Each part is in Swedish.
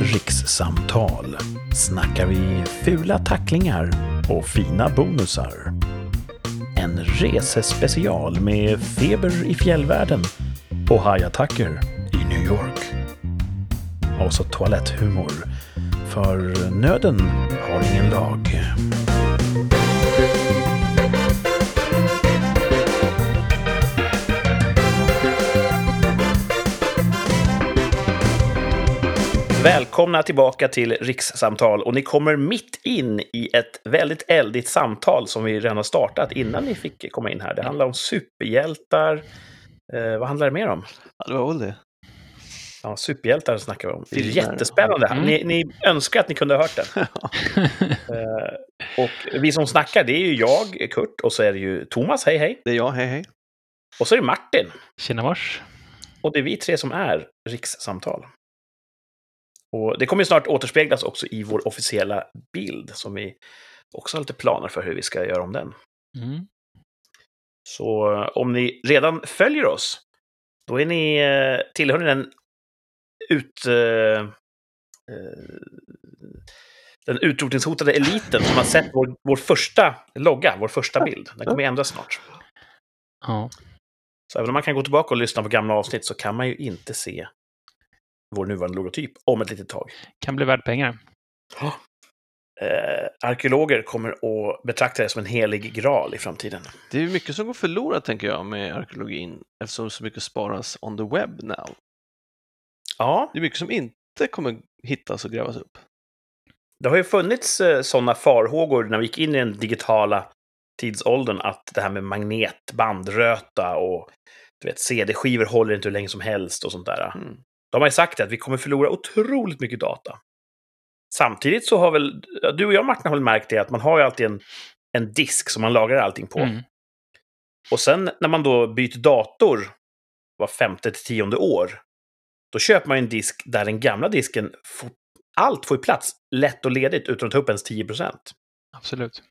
rikssamtal snackar vi fula tacklingar och fina bonusar. En resespecial med feber i fjällvärlden och hajattacker i New York. Och så toaletthumor, för nöden har ingen lag. Välkomna tillbaka till Rikssamtal och ni kommer mitt in i ett väldigt eldigt samtal som vi redan har startat innan ni fick komma in här. Det handlar om superhjältar. Eh, vad handlar det mer om? Ja, det var väl det. Ja, superhjältar snackar vi om. Det är jättespännande. Mm. Ni, ni önskar att ni kunde ha hört den. Eh, och vi som snackar, det är ju jag, Kurt, och så är det ju Thomas, hej hej. Det är jag, hej hej. Och så är det Martin. Tjena vars. Och det är vi tre som är Rikssamtal. Och det kommer ju snart återspeglas också i vår officiella bild, som vi också har lite planer för hur vi ska göra om den. Mm. Så eh, om ni redan följer oss, då är ni, eh, tillhör ni den ut... eh, eh, den utrotningshotade eliten som har sett vår, vår första logga, vår första bild. Den kommer ändras snart. Ja. Så även om man kan gå tillbaka och lyssna på gamla avsnitt så kan man ju inte se vår nuvarande logotyp om ett litet tag. Kan bli värd pengar. Eh, arkeologer kommer att betrakta det som en helig graal i framtiden. Det är ju mycket som går förlorat, tänker jag, med arkeologin, eftersom så mycket sparas on the web now. Ja, Det är mycket som inte kommer hittas och grävas upp. det har ju funnits eh, sådana farhågor när vi gick in i den digitala tidsåldern att det här med magnetbandröta och du vet, CD-skivor håller inte hur länge som helst och sånt där. Mm. De har ju sagt att vi kommer förlora otroligt mycket data. Samtidigt så har väl, du och jag Martin har väl märkt det att man har ju alltid en, en disk som man lagrar allting på. Mm. Och sen när man då byter dator var femte till tionde år, då köper man ju en disk där den gamla disken, får, allt får ju plats lätt och ledigt utan att ta upp ens 10% Absolut.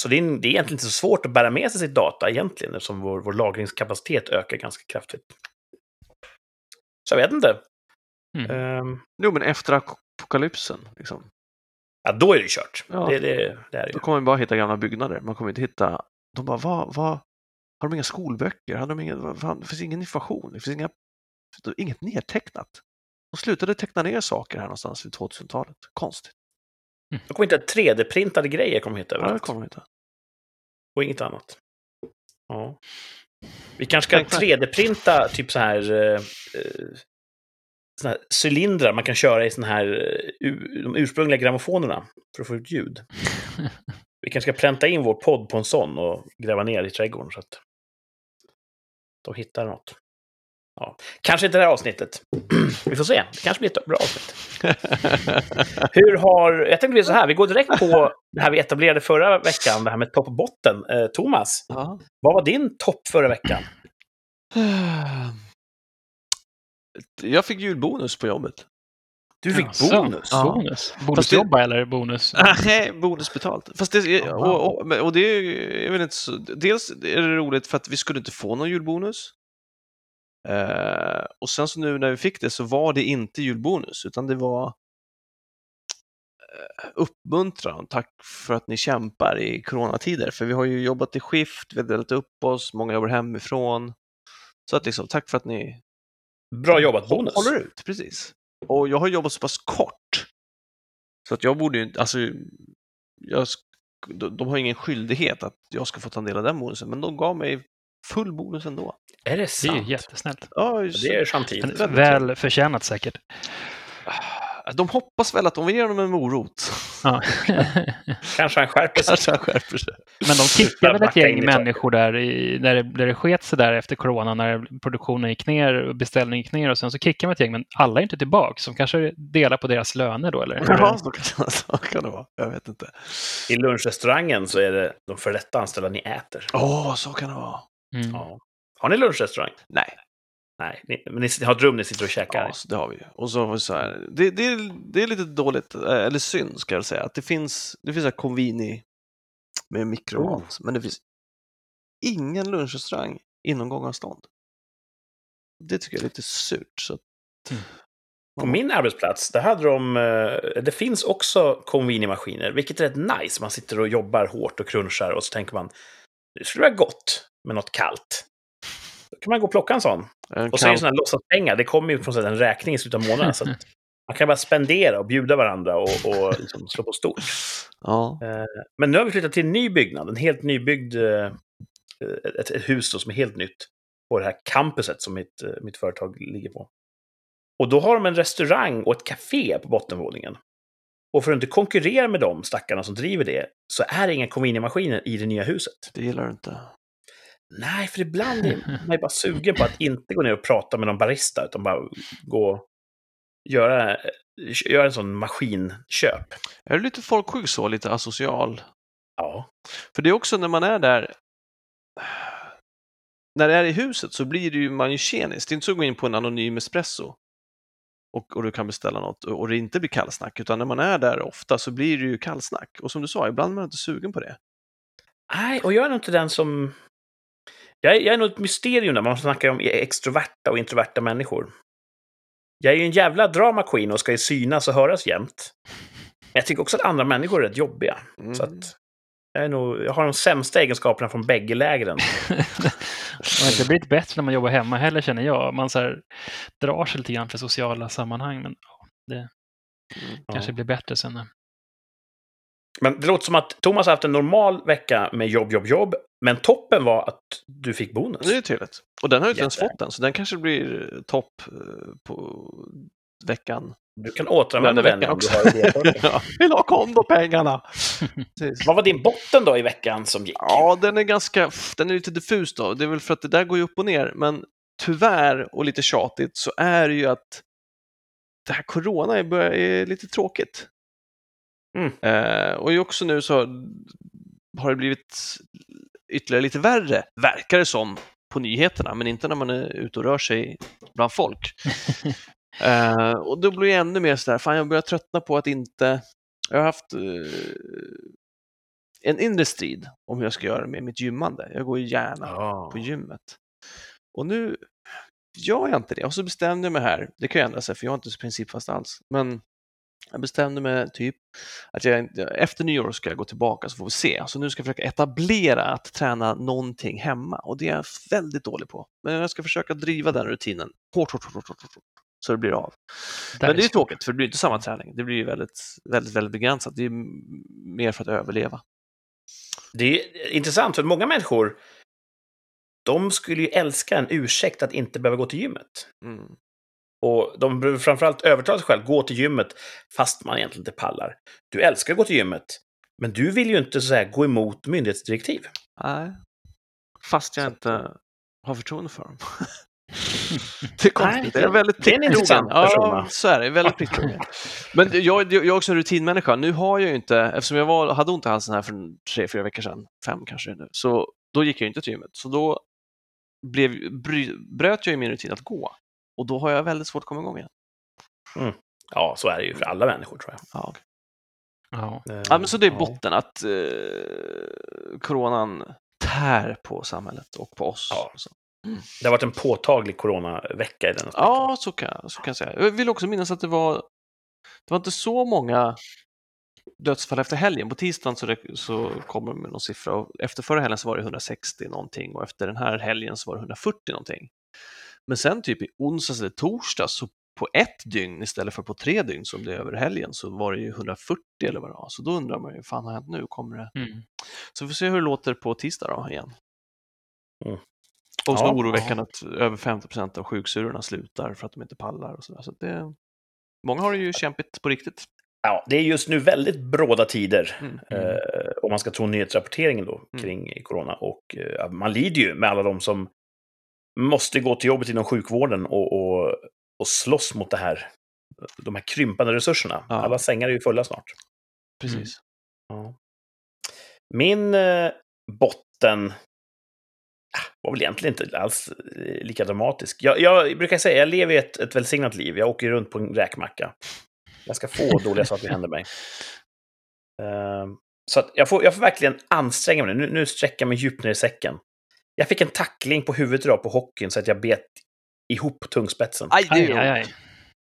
Så det är, det är egentligen inte så svårt att bära med sig sitt data egentligen, eftersom vår, vår lagringskapacitet ökar ganska kraftigt. Så jag vet inte. Mm. Ehm, Jo, men efter apokalypsen, liksom, ja, då är det ju kört. Ja. Det, det, det är det då kommer man bara hitta gamla byggnader. Man kommer inte hitta... De bara, vad, vad... Har de inga skolböcker? Har de inga... vad fan, det finns ingen information. Det finns inga... inget nedtecknat. De slutade teckna ner saker här någonstans vid 2000-talet. Konstigt. De kommer hitta 3D-printade grejer kommer hitta Ja, det överallt. kommer de hitta. Och inget annat. Ja. Vi kanske ska Tänk 3D-printa typ så här, eh, eh, såna här cylindrar man kan köra i såna här, eh, de ursprungliga grammofonerna för att få ut ljud. Vi kanske ska pränta in vår podd på en sån och gräva ner i trädgården så att de hittar något. Ja. Kanske inte det här avsnittet. Vi får se. Det kanske blir ett bra avsnitt. Hur har... Jag tänkte bli så här, vi går direkt på det här vi etablerade förra veckan, det här med topp och botten. Eh, Thomas, ja. vad var din topp förra veckan? Jag fick julbonus på jobbet. Du fick Jaså, bonus. Ja. Bonus? Bonusjobba eller bonus? Nej, bonusbetalt. Fast det, och, och, och det är vet inte så, Dels är det roligt för att vi skulle inte få någon julbonus. Eh, och sen så nu när vi fick det så var det inte julbonus, utan det var eh, uppmuntran. Tack för att ni kämpar i coronatider. För vi har ju jobbat i skift, vi har delat upp oss, många jobbar hemifrån. Så att liksom, tack för att ni Bra jobbat, bonus. håller ut. Precis. Och jag har jobbat så pass kort. Så att jag borde ju inte, alltså, jag, de, har ingen skyldighet att jag ska få ta del av den bonusen, men de gav mig full bonus ändå. Är det Det är sant? ju jättesnällt. Ja, Det är väldigt Väl förtjänat säkert. De hoppas väl att om vi ger dem en morot Ja. Kanske han skärper sig. kanske han skärper sig. Men de kickade väl ett gäng människor där, i, där, det, där det sket sig där efter corona, när produktionen gick ner och beställningen gick ner och sen så kickade man ett gäng, men alla är inte tillbaka. Som kanske delar på deras löner då, eller? Ja, så kan, så kan det vara. Jag vet inte. I lunchrestaurangen så är det de för detta anställda ni äter. Åh, så kan det vara. Mm. Ja. Har ni lunchrestaurang? Nej, Nej, ni, men ni har ett rum ni sitter och käkar ja, det har vi. Och så har vi så här, det, det, är, det är lite dåligt, eh, eller synd ska jag säga, att det finns, det finns så här Convini med mikromat, men det finns ingen lunchrestaurang inom gångavstånd. Det tycker jag är lite surt. Så att, Mm. På min arbetsplats, där hade de... eh, Det finns också convini-maskiner, vilket är rätt nice. Man sitter och jobbar hårt och crunchar och så tänker man, det skulle vara gott med något kallt. Då kan man gå och plocka en sån. En Och så är det sådana låtsaspengar, det kommer ju sätt en räkning i slutet av månaden. så man kan bara spendera och bjuda varandra och, och liksom slå på stort. Ja. Men nu har vi flyttat till en ny byggnad, en helt nybyggd... eh, Ett, ett hus som är helt nytt. På det här campuset som mitt, eh, mitt företag ligger på. Och då har de en restaurang och ett café på bottenvåningen. Och för att inte konkurrera med de stackarna som driver det, så är det inga convini-maskiner i det nya huset. Det gillar du inte. Nej, för ibland är man är bara sugen på att inte gå ner och prata med någon barista, utan bara gå och göra, göra en sån maskinköp. Är du lite folksjuk så, lite asocial? Ja. För det är också när man är där, när det är i huset så blir det ju man ju tjenis. Det är inte så att gå in på en anonym espresso och, och du kan beställa något och det inte blir kallsnack, utan när man är där ofta så blir det ju kallsnack. Och som du sa, ibland är man inte sugen på det. Nej, och jag är nog inte den som... Jag är, jag är nog ett mysterium där man snackar om extroverta och introverta människor. Jag är ju en jävla drama queen och ska ju synas och höras jämt. Men jag tycker också att andra människor är rätt jobbiga. Mm. Så att jag, är nog, jag har de sämsta egenskaperna från bägge lägren. Det blir inte bättre när man jobbar hemma heller känner jag. Man så här, drar sig lite grann för sociala sammanhang. Men det Mm. kanske blir bättre sen. Men det låter som att Thomas har haft en normal vecka med jobb, jobb, jobb. Men toppen var att du fick bonus. Det är trevligt. Och den har jag inte ens fått än, så den kanske blir topp eh, på veckan. Du kan återanvända den om du har idéer ja, vill ha kondopengarna! Vad var din botten då i veckan som gick? Ja, den är ganska, den är lite diffus då. Det är väl för att det där går ju upp och ner, men tyvärr och lite tjatigt så är det ju att det här corona är, börjar, är lite tråkigt. Mm. Eh, och också nu så har det blivit ytterligare lite värre, verkar det som, på nyheterna, men inte när man är ute och rör sig bland folk. Eh, och då blir jag ännu mer sådär, fan jag börjar tröttna på att inte... Jag har haft eh, en inre strid om hur jag ska göra med mitt gymmande. Jag går ju gärna Ja. på gymmet. Och nu gör jag inte det. Och så bestämde jag mig här, det kan ju ändra sig för jag är inte så principfast alls, men jag bestämde mig typ att jag, efter nyår ska jag gå tillbaka så får vi se. Så nu ska jag försöka etablera att träna någonting hemma och det är jag väldigt dålig på. Men jag ska försöka driva den rutinen hårt, hårt, hårt, hårt, hårt, hårt så det blir av. Där Men det är ju tråkigt för det blir inte samma träning. Det blir ju väldigt, väldigt, väldigt begränsat. Det är mer för att överleva. Det är intressant, för många människor de skulle ju älska en ursäkt att inte behöva gå till gymmet. Mm. Och de behöver framförallt övertala sig själv, gå till gymmet, fast man egentligen inte pallar. Du älskar att gå till gymmet, men du vill ju inte så här, gå emot myndighetsdirektiv. Nej, fast jag Så inte har förtroende för dem. det är konstigt. Nej, det är väldigt det är en plikttrogen. Ja, så är det. Väldigt plikttrogen. Men jag, jag, är också en rutinmänniska. Nu har jag ju inte, eftersom jag var, hade ont i halsen här för tre, fyra veckor sedan, fem kanske nu, så då gick jag ju inte till gymmet. Så då blev, bry, bröt jag ju min rutin att gå. Och då har jag väldigt svårt att komma igång igen. Ja, så är det ju för alla människor, tror jag. Ja, Ja. Eh, ja men så det är ja. botten, att eh, coronan tär på samhället och på oss. Ja. Så. Det har varit en påtaglig coronavecka i den aspekten. Ja, så kan, så kan jag säga. Jag vill också minnas att det var, det var inte så många dödsfall efter helgen. På tisdagen så, så kom de med någon siffra och efter förra helgen så var det 160 någonting och efter den här helgen så var det 140 någonting. Men sen typ i onsdags eller torsdags så på ett dygn istället för på tre dygn som det är över helgen så var det ju 140 eller vad det var. Så då undrar man ju, vad fan har hänt nu? Kommer det? Mm. Så vi får se hur det låter på tisdag då igen. Mm. Och så Ja. oroväckande att över 50 procent av sjuksyrrorna slutar för att de inte pallar och sådär. Så det, många har det ju kämpigt på riktigt. Ja, det är just nu väldigt bråda tider, Mm. eh, om man ska tro nyhetsrapporteringen då, Mm. kring corona. Och eh, man lider ju med alla de som måste gå till jobbet inom sjukvården och, och, och slåss mot det här, de här krympande resurserna. Ja. Alla sängar är ju fulla snart. Precis. Ja. Min eh, botten ah, var väl egentligen inte alls eh, lika dramatisk. Jag, jag brukar säga, jag lever ett, ett välsignat liv. Jag åker runt på en räkmacka. Ganska få dåliga saker händer mig. Ehm, så att jag, får, jag får verkligen anstränga mig nu. Nu, nu sträcker jag mig djupt ner i säcken. Jag fick en tackling på huvudet idag på hockeyn så att jag bet ihop tungspetsen. Aj, det Aj, aj, aj.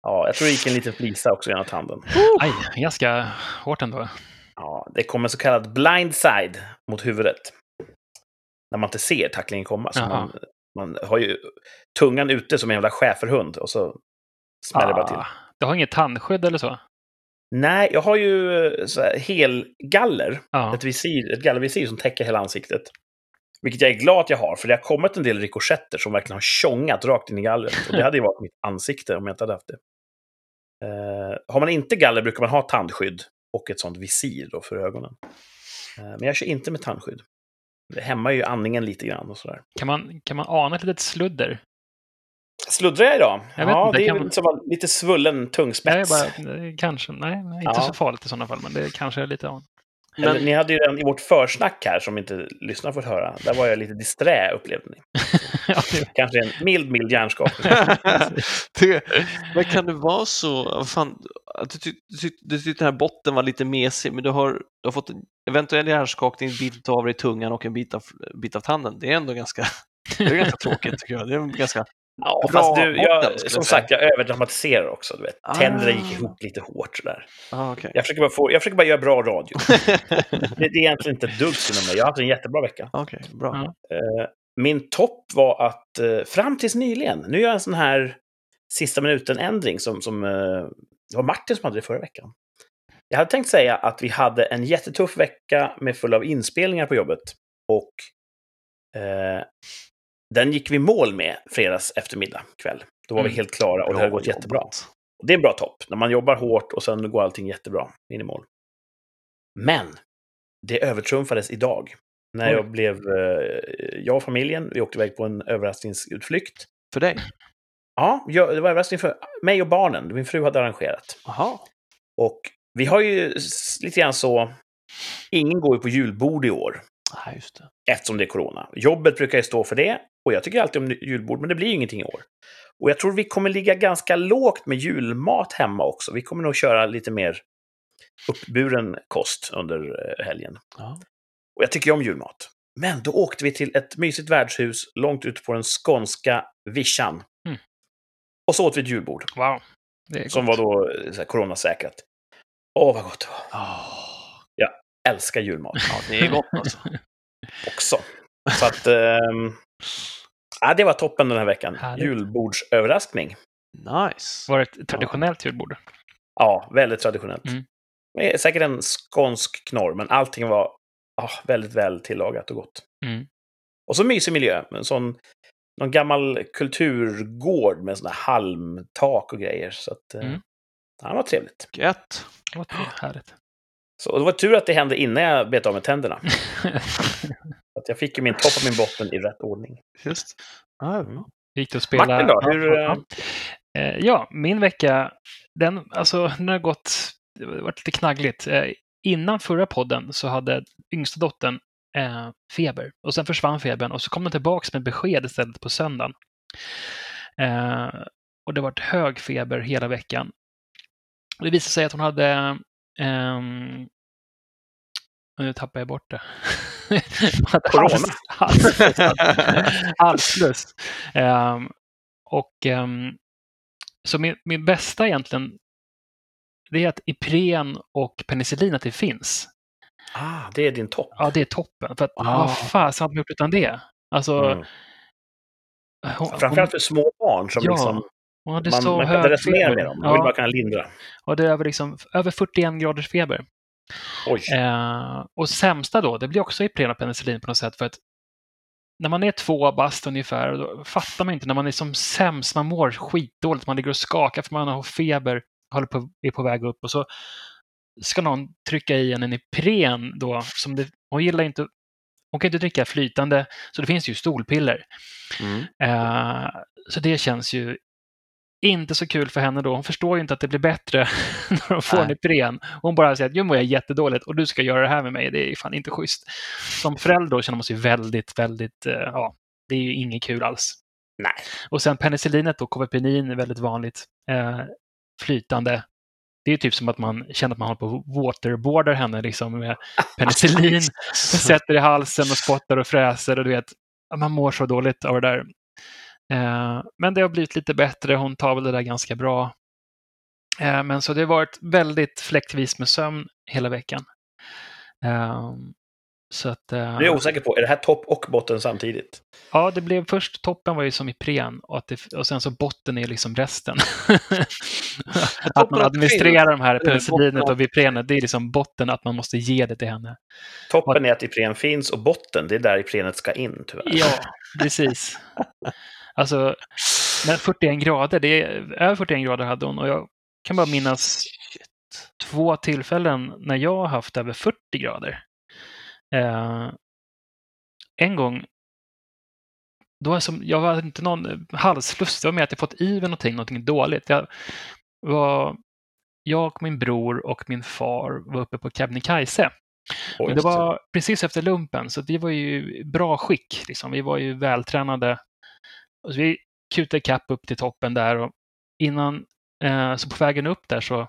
Ja, jag tror det gick en liten flisa också genom tanden. Aj, ganska hårt ändå. Ja, det kom en så kallad blind side mot huvudet. När man inte ser tacklingen komma. Så man, man har ju tungan ute som en jävla schäferhund och så smäller det bara till. Ah, Du har inget tandskydd eller så? Nej, jag har ju eh, så här helgaller. Ja. Ett, visir, ett gallervisir som täcker hela ansiktet. Vilket jag är glad att jag har, för det har kommit en del rikoschetter som verkligen har tjongat rakt in i gallret. Och det hade ju varit mitt ansikte om jag inte hade haft det. Eh, har man inte galler brukar man ha tandskydd och ett sånt visir då för ögonen. Eh, men jag kör inte med tandskydd. Det hämmar ju andningen lite grann och sådär. Kan man, kan man ana ett litet sludder? Sluddrar jag idag? Jag ja, inte, det är man- som lite svullen Nej, tungspets. bara, det är kanske, nej, nej, inte Ja. så farligt i sådana fall, men det kanske är lite an. Eller, Men- ni hade ju den i vårt försnack här som inte lyssnarna fått höra. Där var jag lite disträ, upplevde ni. ja, det, Kanske en mild, mild hjärnskakning. det, men kan det vara så, fan, att du, tyck- du, tyck- tyckte den här botten var lite mesig, men du har, du har fått en eventuell hjärnskakning, en bit av dig i tungan och en bit av, bit av tanden. Det är ändå ganska, det är ganska tråkigt tycker jag. Det är ganska, Ja, Bra fast du, jag, skulle som sagt, jag överdramatiserar också. Du vet. Ah. Tänderna gick ihop lite hårt sådär. ah, okej. Jag försöker, bara få, jag försöker bara göra bra radio. Det, är egentligen inte ett dugg synd om mig. Jag har haft en jättebra vecka. Okej, bra. Eh, min topp var att eh, fram tills nyligen, nu gör jag en sån här sista minuten-ändring som, som eh, det var Martin som hade det förra veckan. Jag hade tänkt säga att vi hade en jättetuff vecka med full av inspelningar på jobbet. Och eh, den gick vi mål med fredags eftermiddag kväll. Då var vi Mm. helt klara och det Bra hade gått jättebra. jobbat. Och det är en bra topp, när man jobbar hårt och sen går allting jättebra in i mål. Men det övertrumfades idag. När jag blev, eh, jag och familjen, vi åkte iväg på en överraskningsutflykt. För dig? Ja, jag, det var överraskning för mig och barnen. Min fru hade arrangerat. Jaha. Och vi har ju lite grann så, ingen går ju på julbord i år. Ja, just det. eftersom det är corona. Jobbet brukar ju stå för det och jag tycker alltid om julbord, men det blir ingenting i år. Och jag tror vi kommer ligga ganska lågt med julmat hemma också. Vi kommer nog köra lite mer uppburen kost under eh, helgen. Ja. Och jag tycker ju om julmat. Men då åkte vi till ett mysigt värdshus långt ute på den skånska vischan. Mm. Och så åt vi ett julbord wow. Som var gott. då eh, så här, coronasäkrat. Åh, vad gott det var. Ah. Älskar julmat. ja, det är gott alltså. också. Så att... ehm, ja, det var toppen den här veckan. Härligt. Julbordsöverraskning. Nice. Var det ett traditionellt julbord? Ja, väldigt traditionellt. Mm. Det är Säkert en skånsk knorr, men allting var ah, väldigt väl tillagat och gott. Mm. Och så mysig miljö. En sån, någon gammal kulturgård med såna halmtak och grejer. Så att, eh, Mm. ja, det var trevligt. Gött. Det var härligt. Så det var tur att det hände innan jag bet av med tänderna. Att jag fick ju min topp och min botten i rätt ordning. Just. Ah, Mm. Gick det att spela... Martin då? Hur, Ja, Eh, ja, min vecka, den, alltså, den har gått, det har varit lite knaggligt. Eh, innan förra podden så hade yngsta dottern eh, feber och sen försvann febern och så kom den tillbaks med besked istället på söndagen. Eh, och det varit hög feber hela veckan. Det visade sig att hon hade ehm, nu tappar jag bort det. Corona. hals- hals- halsfluss. Ehm, och ehm, så min, min bästa egentligen, det är att Ipren och penicillin att det finns. Ah, det är din topp. Ja, det är toppen. För att Ah. vad fasen hade man gjort utan det? Alltså, Mm. hon, Framförallt för små barn som Ja, liksom, man, man kan inte resonera med dem. Man vill Ja, bara kunna lindra. och det är över, liksom, över 41 graders feber. Oj. Eh, och sämsta då, det blir också Ipren och penicillin på något sätt. För att när man är två bast ungefär, då fattar man inte när man är som sämst, man mår skitdåligt, man ligger och skakar för man har feber, håller på, är på väg upp och så ska någon trycka i en en Ipren då, som det, hon gillar inte, hon kan inte dricka flytande, så det finns ju stolpiller. Mm. Eh, så det känns ju inte så kul för henne då. Hon förstår ju inte att det blir bättre när hon får Nej. en Ipren. Hon bara säger att nu mår jag jättedåligt och du ska göra det här med mig. Det är fan inte schysst. Som förälder då känner man sig väldigt, väldigt, eh, ja, det är ju inget kul alls. Nej. Och sen penicillinet då, Covapinin är väldigt vanligt. Eh, flytande. Det är typ som att man känner att man håller på och waterboardar henne liksom med penicillin. sätter i halsen och spottar och fräser och du vet, man mår så dåligt av det där. Eh, men det har blivit lite bättre, hon tar väl det där ganska bra. Eh, men så det har varit väldigt fläktvis med sömn hela veckan. Ehm, så att, eh, Nu är jag osäker på, är det här topp och botten samtidigt? Ja, det blev först toppen var ju som Ipren och, att det, och sen så botten är liksom resten. att man administrerar de här av- och Iprenet, det är liksom botten att man måste ge det till henne. Toppen är att Ipren finns och botten, det är där Iprenet ska in tyvärr. Ja, precis. Alltså, men 41 grader, det är över 41 grader hade hon och jag kan bara minnas två tillfällen när jag har haft över 40 grader. Eh, en gång, då som, jag var inte någon halsfluss, det var mer att jag fått i mig någonting, någonting dåligt. Jag, var, jag och min bror och min far var uppe på Kebnekaise. Men det var precis efter lumpen, så vi var ju bra skick. Liksom. Vi var ju vältränade. Och så vi kutade ikapp upp till toppen där och innan, eh, så på vägen upp där så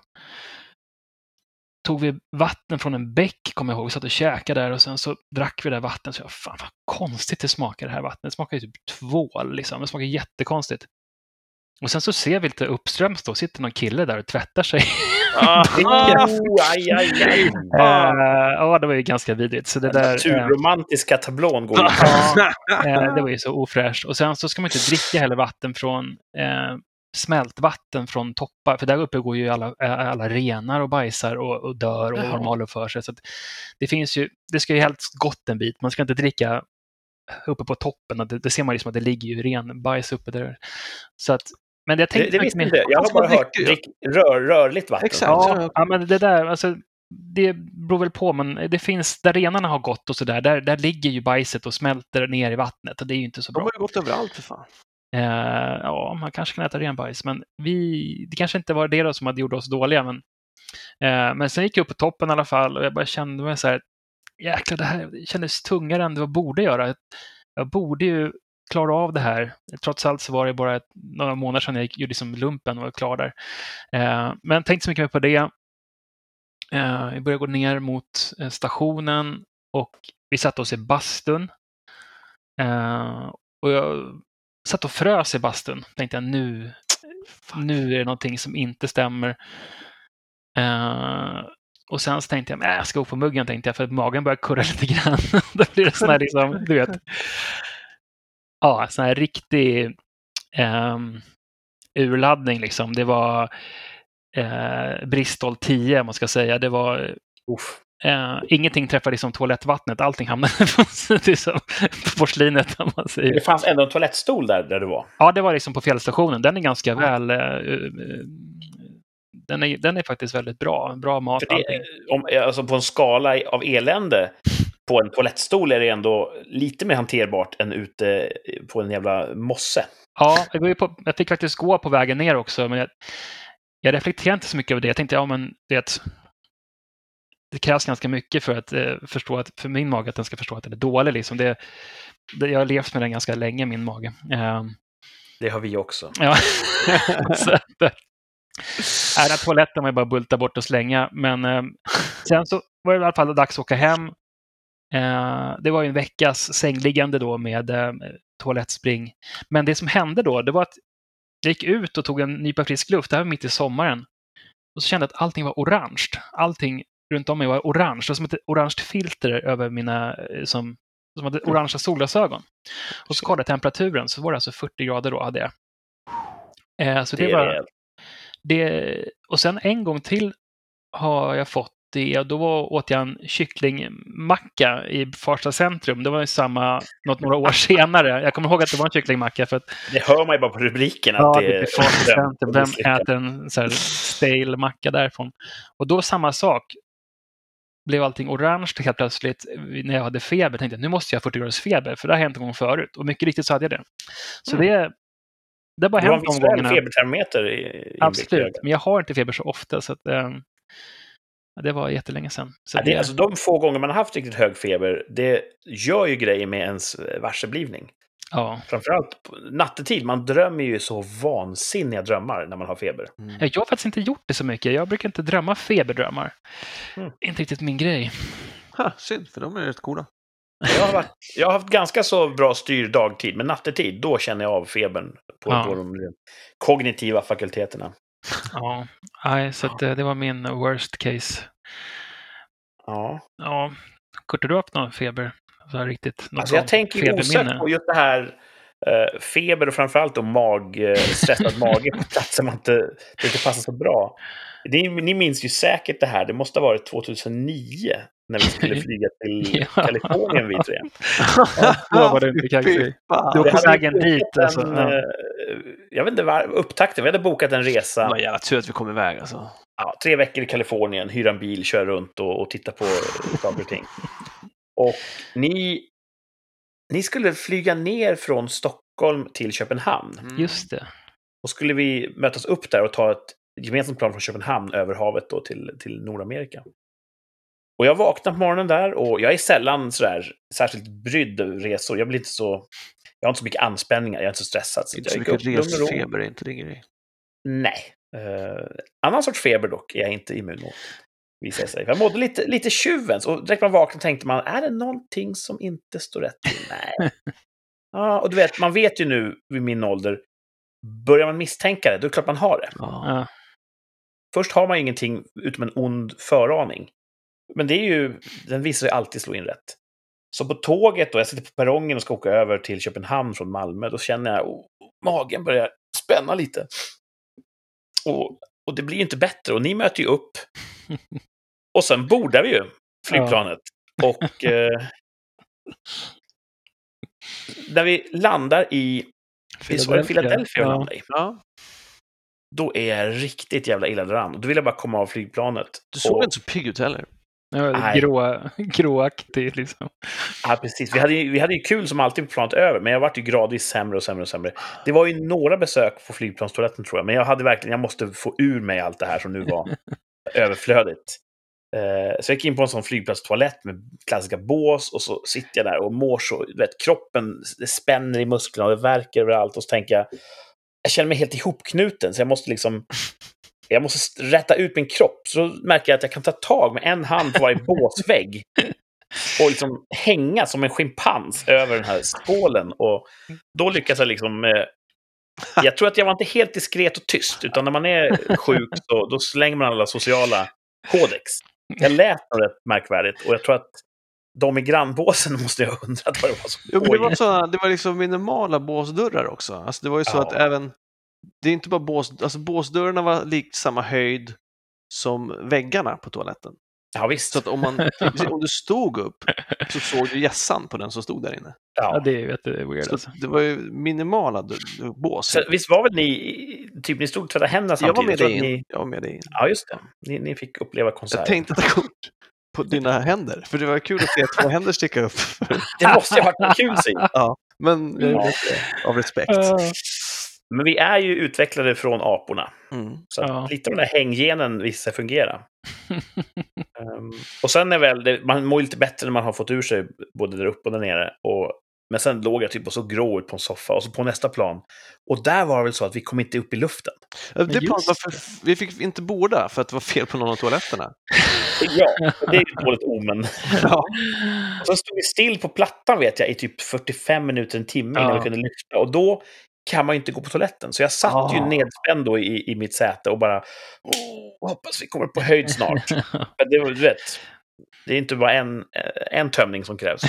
tog vi vatten från en bäck, kommer jag ihåg. Vi satt och käkade där och sen så drack vi det där vattnet. Så jag, fan vad konstigt det smakar det här vattnet. Det smakar ju typ tvål liksom. Det smakar jättekonstigt. Och sen så ser vi lite uppströms då, sitter någon kille där och tvättar sig. Oh, aj, aj, aj. Eh, ja, det var ju ganska vidrigt. Så det Den där, eh, naturromantiska tablån går eh, det var ju så ofräscht. Och sen så ska man inte dricka heller vatten från eh, smältvatten från toppar, för där uppe går ju alla, eh, alla renar och bajsar och, och dör och har maler för sig. Så det finns ju, det ska ju helst gått en bit. Man ska inte dricka uppe på toppen. Det, det ser man ju som att det ligger ju ren bajs uppe där. Så att, men jag Det, tänkte det faktiskt visste inte jag. Jag har Alltså, bara hört drick, rör, rörligt vatten. Exakt. Ja, ja, men det där, alltså, det beror väl på, men det finns, där renarna har gått och sådär, där, där ligger ju bajset och smälter ner i vattnet och det är ju inte så De bra. har ju gått överallt för fan. Eh, ja, man kanske kan äta renbajs, men vi, det kanske inte var det då som hade gjort oss dåliga. Men, eh, men sen gick jag upp på toppen i alla fall och jag bara kände mig så här, jäklar, det här det kändes tungare än det jag borde göra. Jag borde ju klara av det här. Trots allt så var det bara ett, några månader sedan jag gick, gjorde liksom lumpen och var klar där. Eh, men tänkte så mycket mer på det. Eh, vi började gå ner mot eh, stationen och vi satte oss i bastun. Eh, och jag satt och frös i bastun. Tänkte jag nu, nu är det någonting som inte stämmer. Eh, och sen så tänkte jag, "Nej, jag ska gå på muggen, tänkte jag, för att magen börjar kurra lite grann. Då blir det sån här, liksom, du vet, ja, sån här riktig um, urladdning liksom. Det var eh, Bristol 10, om man ska säga. Det var Uff. Eh, ingenting träffade liksom toalettvattnet, allting hamnade liksom, på porslinet om man säger. Det fanns ändå en toalettstol där, där du var. Ja, det var liksom på fjällstationen. Den är ganska väl... Eh, eh, den, är, den är faktiskt väldigt bra. Bra mat. Det, om, alltså på en skala av elände på en toalettstol är det ändå lite mer hanterbart än ute på en jävla mosse. Ja, jag, går ju på, jag fick faktiskt gå på vägen ner också, men jag, jag reflekterade inte så mycket över det. Jag tänkte, ja men det, det krävs ganska mycket för att eh, förstå att, för min mage att den ska förstå att den är dålig. Liksom. Det, det, jag har levt med den ganska länge, min mage. Eh, Det har vi också. Ja. så att, äh, den här toaletten var ju bara bulta bort och slänga. Men eh, sen så var det i alla fall dags att åka hem. Eh, det var ju en veckas sängliggande då med eh, toalettspring. Men det som hände då, det var att jag gick ut och tog en nypa frisk luft. Det här var mitt i sommaren. Och så kände jag att allting var orange. Allting runt om mig var orange. Det var som ett orange filter över mina, eh, som, som hade orangea solglasögon. Och så kollade jag temperaturen, så var det alltså 40 grader då hade jag. Eh, så det, Det var, det, och sen en gång till har jag fått det. och Då var, åt jag en kycklingmacka i Farsta centrum. Det var ju samma, något några år senare. Jag kommer ihåg att det var en kycklingmacka. För att, Det hör man ju bara på rubriken att ja, det det är Farsta centrum. Vem äter en så här stale macka därifrån? Och då samma sak. Blev allting orange helt plötsligt när jag hade feber. tänkte jag nu måste jag ha 40 graders feber, för det har hänt en gång förut. Och mycket riktigt så hade jag det. Så Mm. det, det har bara Du har en hänt de visuell gångerna. febertermometer i, i Absolut, men jag har inte feber så ofta. Så att, eh, det var jättelänge sedan. Så Ja, det, alltså, de få gånger man har haft riktigt hög feber, det gör ju grejer med ens eh, varseblivning. ja. Framförallt nattetid. Man drömmer ju så vansinniga drömmar när man har feber. Mm. Ja, Jag har faktiskt inte gjort det så mycket. Jag brukar inte drömma feberdrömmar. Mm. Inte riktigt min grej. Ha, synd, för de är rätt coola. Jag har, varit, jag har haft ganska så bra styr dagtid, men nattetid, då känner jag av febern på, Ja. på de kognitiva fakulteterna. Ja, nej, så att, eh, det var min worst case. Ja. Ja, Kurt, har du haft någon feber? Så här riktigt, något Alltså jag tänker osökt feberminne? på just det här eh, feber och framförallt då mag, eh, stressad mage på platser man inte, det inte passar så bra. Ni, ni minns ju säkert det här, det måste ha varit 2009 när vi skulle flyga till Ja. Kalifornien vi tre. Då var det inte kaxig. Du var på hade vägen dit, alltså. En, Ja. eh, Jag vet inte, var, upptakten, vi hade bokat en Det resa, var jävla tur att vi kom iväg alltså. ja, tre veckor i Kalifornien, hyra en bil, köra runt och, och titta på saker och ting. Och ni, ni skulle flyga ner från Stockholm till Köpenhamn. Mm. Just det. Och skulle vi mötas upp där och ta ett gemensamt plan från Köpenhamn över havet då till, till Nordamerika. Och jag vaknar på morgonen där och jag är sällan sådär särskilt brydd över resor. Jag blir inte så... Jag har inte så mycket anspänningar, jag är inte så stressad. Så Inte så mycket resfeber är inte din grej. Nej. Uh, annan sorts feber dock är jag inte immun mot. Visar sig. Jag mådde lite, lite tjuvens och direkt man vaknade tänkte man, är det någonting som inte står rätt till? Nej. Ja, och du vet, man vet ju nu vid min ålder, börjar man misstänka det, då är det klart man har det. Ja. Ja. Först har man ingenting utom en ond föraning. Men det är ju, den visar sig alltid slå in rätt. Så på tåget då, jag sitter på perrongen och ska åka över till Köpenhamn från Malmö, då känner jag oh, magen börjar spänna lite. Och, och det blir ju inte bättre, och ni möter ju upp. Och sen bordar vi ju flygplanet. Och eh, när vi landar i Philadelphia vi Ja. landade i? Ja. Då är jag riktigt jävla illa däran. Och Då vill jag bara komma av flygplanet. Du såg och, inte så pigg ut heller. Ja, grå, gråaktig liksom. Ja, precis. Vi hade, ju, vi hade ju kul som alltid på planet över, men jag vart ju gradvis sämre och sämre och sämre. Det var ju några besök på flygplanstoaletten tror jag, men jag hade verkligen, jag måste få ur mig allt det här som nu var överflödigt. Eh, så jag gick in på en sån flygplatstoalett med klassiska bås och så sitter jag där och mår så, du vet, kroppen det spänner i musklerna och det värker överallt och så tänker jag, jag känner mig helt ihopknuten så jag måste liksom jag måste rätta ut min kropp. Så märker jag att jag kan ta tag med en hand på varje båsvägg och liksom hänga som en schimpans över den här skålen. Och då lyckas jag liksom... Eh, jag tror att jag var inte helt diskret och tyst, utan när man är sjuk så då slänger man alla sociala kodex. Jag lät rätt märkvärdigt och jag tror att de i grannbåsen måste jag ha undrat vad det var som Jo, men det, var pågick. såna, det var liksom minimala båsdörrar också. Alltså det var ju så Ja. att även, det är inte bara bås, alltså båsdörrarna var likt samma höjd som väggarna på toaletten. Ja, visst. Så att om, man, om du stod upp så såg du gässan på den som stod där inne. Ja, ja. det är jätteweird Så alltså. det var ju minimala bås. Så, visst var väl ni, typ ni stod och tvättade händerna jag var samtidigt? med dig in. ni, Jag var med dig in. Ja, just det. Ni, ni fick uppleva konserten. Jag tänkte ta kort på dina händer, för det var kul att se två händer sticka upp. Det måste ju ha varit en kul syn. Men jag gjorde Ja. det av respekt. Men vi är ju utvecklade från aporna. Mm. Så Ja. lite av den där hänggenen visar sig fungera. Ehm, och sen är väl, det, man mår ju lite bättre när man har fått ur sig både där uppe och där nere. Och, men sen låg jag typ och så grå ut på en soffa och så på nästa plan. Och där var det väl så att vi kom inte upp i luften. Det planet var för, vi fick inte borda för att det var fel på någon av toaletterna. Ja, det är ju ett dåligt omen. Ja. Och så stod vi still på plattan vet jag i typ 45 minuter, en timme innan Ja. vi kunde lyfta. Och då kan man ju inte gå på toaletten. Så jag satt Ah. ju nedspänd då i, i mitt säte och bara oh, hoppas vi kommer på höjd snart. Men det, var, du vet, det är inte bara en, eh, en tömning som krävs.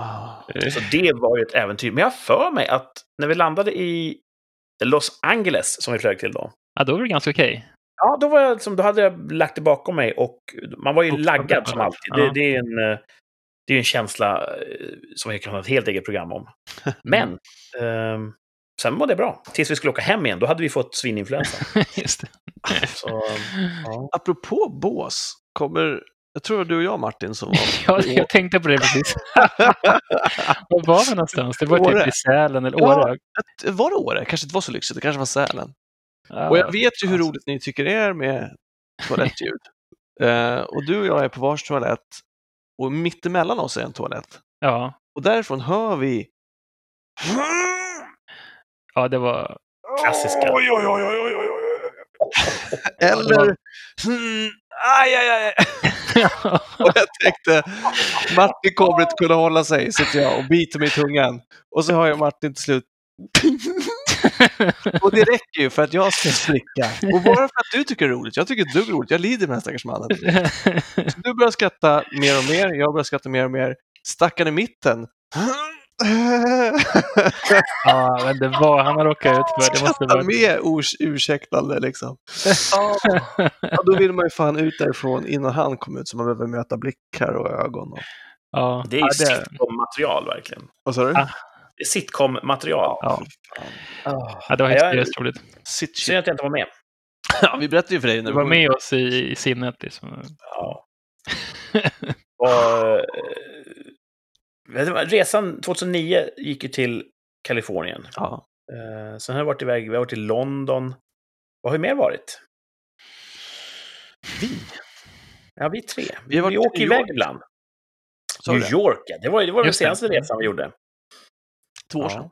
Ah. Så det var ju ett äventyr. Men jag för mig att när vi landade i Los Angeles, som vi flög till då, ja, då var det ganska okej. Ja, då, var jag, liksom, då hade jag lagt det bakom mig och man var ju Bokstavligt laggad som alltid. Ja. Det, det, är en, eh, det är en känsla eh, som vi kan ha ett helt eget program om. Men ehm, sen var det bra. Tills vi skulle åka hem igen, då hade vi fått svininfluensa. Just det. Så, ja. Apropå bås, kommer, jag tror det var du och jag Martin som var Ja, jag tänkte på det precis. Var var vi någonstans? Det var typ Åre. i Sälen eller Ja. Åre. Ett- Var det Åre? Kanske inte var så lyxigt, det kanske var Sälen. Ja, Och jag vet ju hur alltså. roligt ni tycker det är med toalettljud. Eh, och du och jag är på vars toalett och mittemellan oss är en toalett. Ja, Och därifrån hör vi... ja, det var... Klassiska. Oj, oj, oj, oj, oj, oj, oj. Eller... Mm, aj, aj, aj. Och jag tänkte, Martin kommer inte kunna hålla sig, sitter jag och biter mig i tungan. Och så har jag Martin till slut... Och det räcker ju för att jag ska slicka. Och bara för att du tycker det är roligt. Jag tycker det är roligt. Jag lider med den här stackars mannen. Så du börjar skratta mer och mer. Jag börjar skratta mer och mer. Stackaren i mitten. ja, men det var han har råkat ut för. Det måste vara... med urs ursäktande liksom. Ja, då vill man ju fan ut därifrån innan han kommer ut så man behöver möta blickar och ögon. Och... Ja, Det är ja, ju det... sitcom-material verkligen. Vad sa du? Ah. Det är sitcom-material. Ja. Ja, det var Jag- hysteriskt roligt. Synd att jag inte var med. Ja, vi berättade ju för dig när Du var kom med oss i, i sinnet. Liksom. Ja. Och, eh, vet du vad, resan 2009 gick ju till Kalifornien. Ja. Eh, sen har jag varit iväg, vi har varit i London. Vad har vi mer varit? Vi? Ja, vi tre. Vi Vi, åker New iväg ibland. Du New det? York, ja. Det var, det var den Just det. senaste resan vi gjorde. Två år Ja. sedan.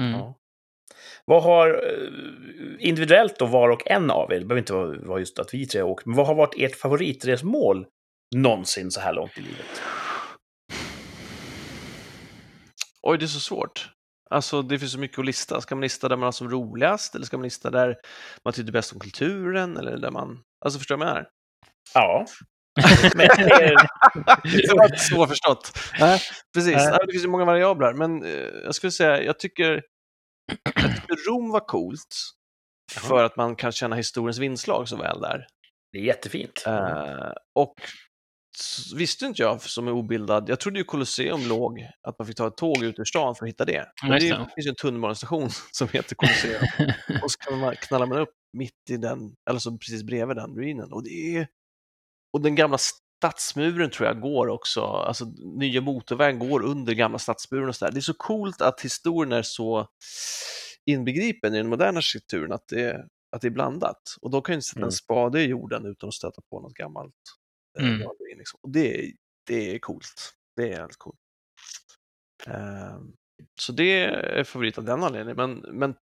Mm. Ja. Vad har, eh, individuellt då, var och en av er, det behöver inte vara just att vi tre har åkt, men vad har varit ert favoritresmål någonsin så här långt i livet? Oj, det är så svårt. Alltså, det finns så mycket att lista. Ska man lista där man har som roligast eller ska man lista där man tycker bäst om kulturen eller där man... Alltså, förstår du vad jag menar? Ja. Men, Det var inte svårförstått. Nej, precis. Nej. Det finns ju många variabler, men eh, jag skulle säga, jag tycker, jag tycker Rom var coolt för att man kan känna historiens vindslag så väl där. det är jättefint. Eh, och visste inte jag som är obildad, jag trodde ju Colosseum låg, att man fick ta ett tåg ut ur stan för att hitta det. Men det, det. finns ju en tunnelbanestation som heter Colosseum. och så kan man, knallar man upp mitt i den, eller så precis bredvid den ruinen. Och, det är, och den gamla stadsmuren tror jag går också, alltså nya motorvägen går under gamla stadsmuren och så där. Det är så coolt att historien är så inbegripen i den moderna arkitekturen att det, att det är blandat. Och då kan ju sätta en Mm. spade i jorden utan att stöta på något gammalt. Eh, Mm. Liksom. Och det, är- det är coolt. Det är helt coolt. Ehm, så det är favorit av den anledningen. Men, men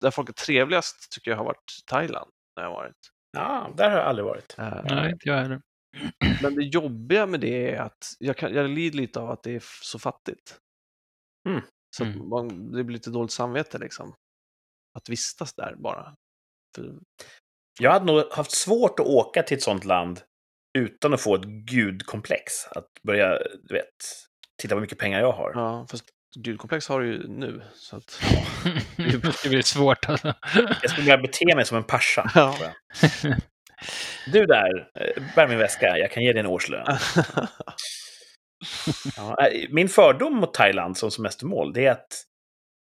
där folk är trevligast tycker jag har varit Thailand. När jag varit. Ja, där har jag aldrig varit. Eh, Nej, inte jag heller. Men det jobbiga med det är att jag, kan, jag lider lite av att det är så fattigt. Mm. Så Mm. man, det blir lite dåligt samvete liksom. Att vistas där bara. För, Jag hade nog haft svårt att åka till ett sånt land utan att få ett gudkomplex. Att börja, du vet, titta på hur mycket pengar jag har. ja, fast gudkomplex har du ju nu. Så att, det blir svårt alltså. Jag skulle börja bete mig som en pascha. Ja. Du där, eh, bär min väska, jag kan ge dig en årslön. Ja, eh, min fördom mot Thailand som semestermål, det är att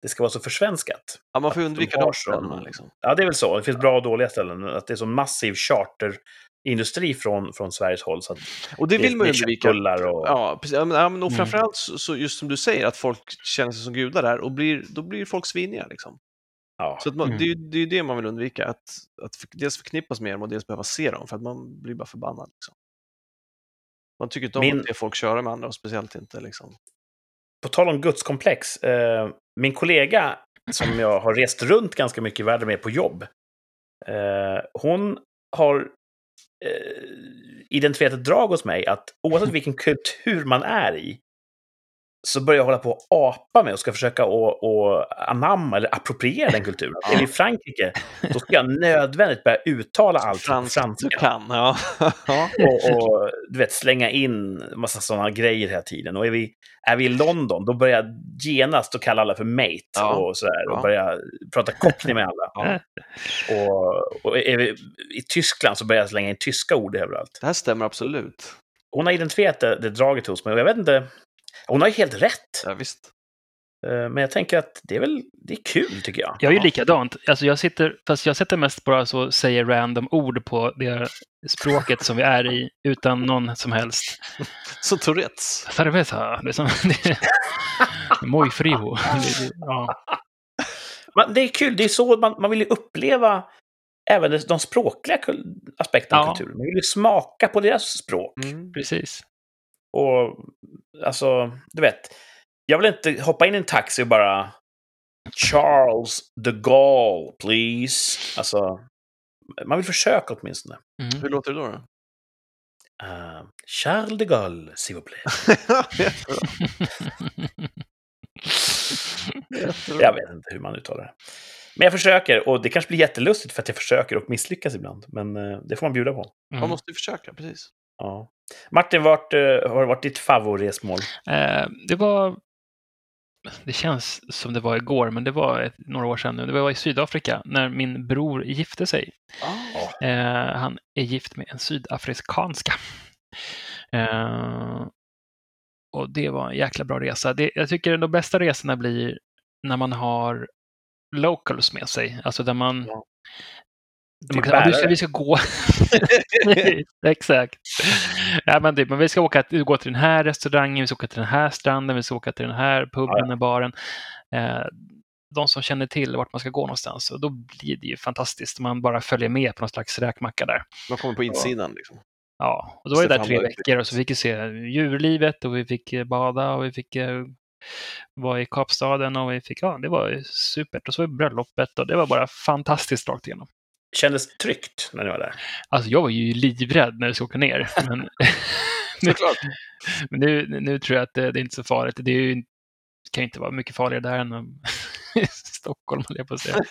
det ska vara så försvenskat. ja, man får undvika de ställena. Liksom. Ja, det är väl så. Det finns bra och dåliga ställen. Att det är så massiv charterindustri från, från Sveriges håll. Så att Och det vill man ju undvika. och... Ja, precis. Ja, men, ja, men och Mm. framförallt så, så just som du säger, att folk känner sig som gudar där och blir, då blir folk sviniga. Liksom. ja. Så att man, Mm. det, är ju- det är ju det man vill undvika, att, att dels förknippas med dem och dels behöva se dem, för att man blir bara förbannad. Liksom. Man tycker inte om Min- att se folk köra med andra, och speciellt inte liksom. På tal om gudskomplex. Eh, min kollega som jag har rest runt ganska mycket i världen med på jobb. Eh, hon har Eh, identifierat ett drag hos mig att oavsett vilken kultur man är i så börjar jag hålla på att apa med och ska försöka att anamma eller appropriera den kulturen. Är vi i Frankrike, då ska jag nödvändigt börja uttala allt på Fransk, franska. du kan, ja. ja. och, och du vet, slänga in massa sådana grejer hela tiden. Och är vi, är vi i London, då börjar jag genast att kalla alla för mate Ja. och sådär. Ja. Och börja prata cockney med alla. Ja. Och, och är vi i Tyskland så börjar jag slänga in tyska ord överallt. Det här stämmer absolut. Hon har identifierat det, det draget hos mig och jag vet inte. Hon har ju helt rätt. Ja, visst. Eh, Men jag tänker att det är väl det är kul, tycker jag. Jag är ju likadant. Alltså jag sitter, fast jag sitter mest bara så säger random ord på det språket som vi är i utan någon som helst. Så Tourettes. Cerveza. Det är som... det är- Muy frio. Ja. Men det är kul, det är så man, man vill ju uppleva även de- språkliga aspekterna av Ja. kulturen. Man vill ju smaka på deras språk. Mm. Precis. Och alltså, du vet, jag vill inte hoppa in i en taxi och bara Charles de Gaulle, please. Alltså, man vill försöka åtminstone. Mm. Hur låter det då? då? Uh, Charles de Gaulle, s'il vous plaît. Jag vet inte hur man uttalar det. Men jag försöker, och det kanske blir jättelustigt för att jag försöker och misslyckas ibland. Men eh, det får man bjuda på. Man Mm. måste ju försöka, precis. Ja. Martin, vart eh, har varit ditt favoritresmål? Eh, det var... Det känns som det var igår, men det var ett, några år sedan nu. Det var i Sydafrika när min bror gifte sig. Ah. Eh, han är gift med en sydafrikanska. Eh, och det var en jäkla bra resa. Det, jag tycker de bästa resorna blir när man har locals med sig. Alltså där man... Ja. Typ kan, ja, vi, ska, vi ska gå. Exakt. Ja, men det, men vi ska åka gå till den här restaurangen, vi ska åka till den här stranden, vi ska åka till den här puben, ja. baren. Eh, de som känner till vart man ska gå någonstans. Och då blir det ju fantastiskt om man bara följer med på någon slags räkmacka där. Man kommer på insidan liksom. Ja, och då var vi där tre veckor och så fick vi se djurlivet och vi fick eh, bada och vi fick eh, vara i Kapstaden och vi fick, ja, det var ju supert. Och så var det bröllopet och det var bara fantastiskt rakt igenom. Kändes tryggt när ni var där? Alltså jag var ju livrädd när vi skulle åka ner. Men, nu, men nu, nu tror jag att det, det är inte så farligt. Det är ju, det kan ju inte vara mycket farligare där än Stockholm, höll jag på att säga.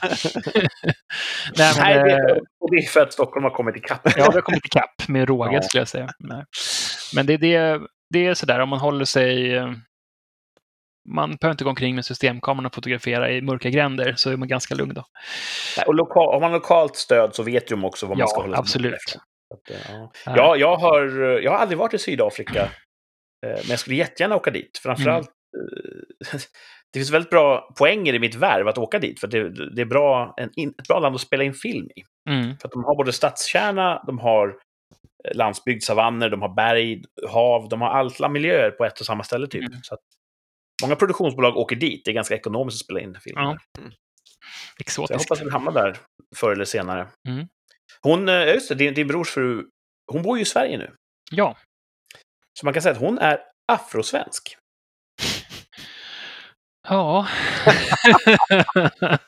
Nej, men, Nej, det, eh, det är för att Stockholm har kommit ikapp. Ja, vi har kommit ikapp med råge Ja. skulle jag säga. Nej. Men det, det, det är sådär, om man håller sig... Man behöver inte gå omkring med systemkameran och fotografera i mörka gränder, så är man ganska lugn då. Och lokal, har man lokalt stöd så vet de också vad man Ja, ska hålla absolut. Så att, ja. Ja. Ja, jag har, jag har aldrig varit i Sydafrika, eh, men jag skulle jättegärna åka dit. Framförallt, eh, det finns väldigt bra poänger i mitt värv att åka dit, för det, det är bra, en, ett bra land att spela in film i. Mm. För att de har både stadskärna, de har eh, landsbygd, savanner, de har berg, hav, de har alla miljöer på ett och samma ställe typ. Mm. Så många produktionsbolag åker dit, det är ganska ekonomiskt att spela in film. Ja. där. Så jag Exotiskt. hoppas vi hamnar där förr eller senare. Mm. Hon, eh, just det, din, din brors fru, hon bor ju i Sverige nu. Ja. Så man kan säga att hon är afrosvensk. Ja.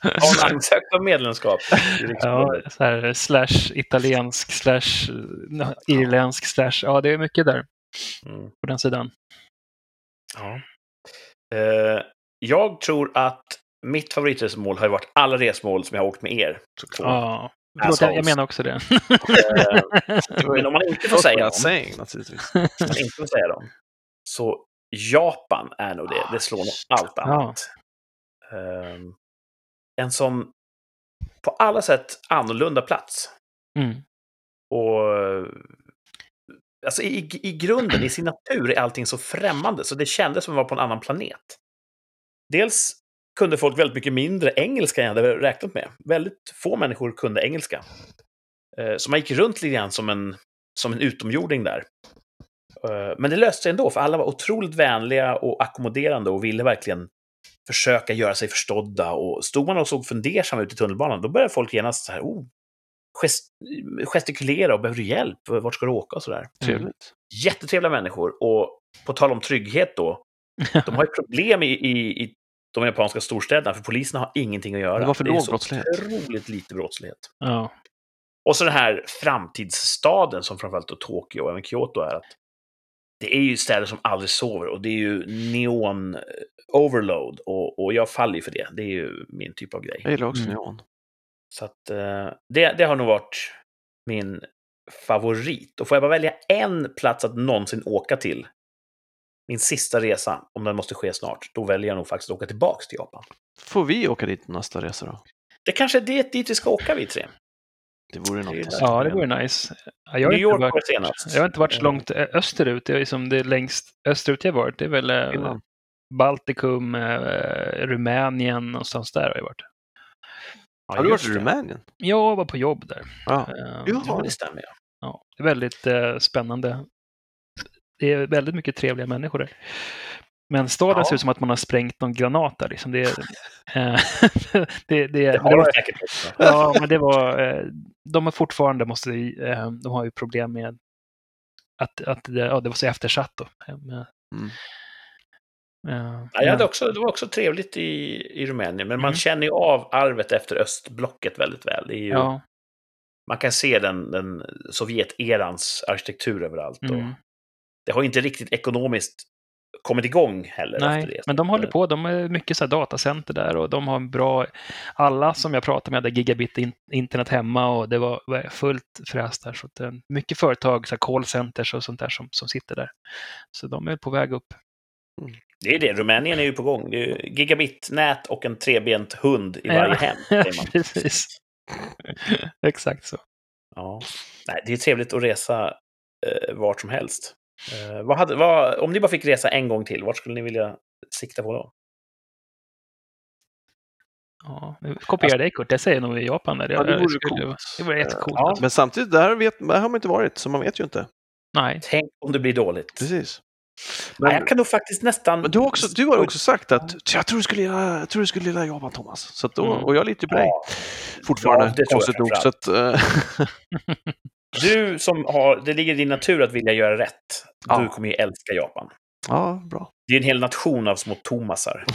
Har hon ansökt om medlemskap i ja, så här, slash italiensk, slash irländsk, slash... Ja, det är mycket där Mm. på den sidan. Ja. Eh, jag tror att mitt favoritresmål har ju varit alla resmål som jag har åkt med er. Ja. Förlåt, jag, menar också det. Eh, men om man inte får säga dem, saying, naturligtvis. om man inte får säga dem, så Japan är nog det. Det slår nog allt Ja. annat. Eh, en sån på alla sätt annorlunda plats. Mm. Och alltså i, i grunden, i sin natur, är allting så främmande så det kändes som att vara på en annan planet. Dels kunde folk väldigt mycket mindre engelska än jag hade räknat med. Väldigt få människor kunde engelska. Eh, så man gick runt lite grann som en, som en utomjording där. Eh, men det löste sig ändå, för alla var otroligt vänliga och ackommoderande och ville verkligen försöka göra sig förstådda. Och stod man och såg fundersam ut i tunnelbanan, då började folk genast så här, oh, gest gestikulera och behöver du hjälp? Vart ska du åka och sådär. Trevligt. Jättetrevliga människor. Och på tal om trygghet då, de har ju problem i, i, i de japanska storstäderna, för polisen har ingenting att göra. Det var för är låg så brottslighet. otroligt lite brottslighet. Ja. Och så den här framtidsstaden som framförallt då Tokyo och även Kyoto är att det är ju städer som aldrig sover och det är ju neon eh, overload och, och jag faller ju för det. Det är ju min typ av grej. Jag gillar också Mm. neon. Så att eh, det, det har nog varit min favorit. Och får jag bara välja en plats att någonsin åka till, min sista resa, om den måste ske snart, då väljer jag nog faktiskt att åka tillbaks till Japan. Får vi åka dit nästa resa då? Det kanske är det dit vi ska åka vi tre. Det vore något. Det ja, det vore nice. Ja, Jag New York var varit, det senast. jag har inte varit så långt eh, österut. Det är som det längst österut jag varit. Det är väl eh, Finland. Baltikum, Rumänien, någonstans där har jag varit. Ja, Har du varit i. Rumänien? Jag var på jobb där. Ja. Eh, Ja, det stämmer. Ja. Ja, det är väldigt eh, spännande. Det är väldigt mycket trevliga människor där. Men staden Ja. ser ut som att man har sprängt någon granat där. Liksom. Det, är, eh, det, det, Det har det var, säkert också. ja, men det var... Eh, de har fortfarande måste, eh, de har ju problem med att, att det, ja, det var så eftersatt då. Med, Mm. Eh, Ja, jag hade också, det var också trevligt i, i Rumänien, men man Mm. känner ju av arvet efter östblocket väldigt väl. Det är ju, ja, Man kan se den, den Sovjeterans arkitektur överallt. Och mm, det har inte riktigt ekonomiskt kommit igång heller. efter Nej, det. men de håller på. De är mycket så datacenter där och de har en bra... Alla som jag pratade med hade gigabit in, internet hemma och det var fullt fräs där. Så att, eh, mycket företag, så här callcenters och sånt där som, som sitter där. Så de är på väg upp. Det är det, Rumänien är ju på gång. Det är gigabit-nät och en trebent hund i varje Ja. hem. Precis. Exakt så. Ja. Nej, det är trevligt att resa eh, vart som helst. Eh, vad hade, vad, om ni bara fick resa en gång till, vart skulle ni vilja sikta på då? Ja, nu kopierar dig Kurt. Jag säger nog i Japan. Där. Ja, det Jag vore skulle- coolt. Det vore jättecoolt. Ja. alltså. Men samtidigt, där, vet, där har man inte varit, så man vet ju inte. Nej. Tänk om det blir dåligt. Precis. Men, jag kan nog faktiskt nästan... Men du, har också, du har också sagt att jag tror du skulle gilla, jag tror du skulle gilla Japan, Thomas. Så att då, Mm. Och jag litar på dig fortfarande, Ja, konstigt nog. Så att, eh, du som har... Det ligger i din natur att vilja göra rätt. Ja. Du kommer ju älska Japan. ja, bra. Det är en hel nation av små Thomasar.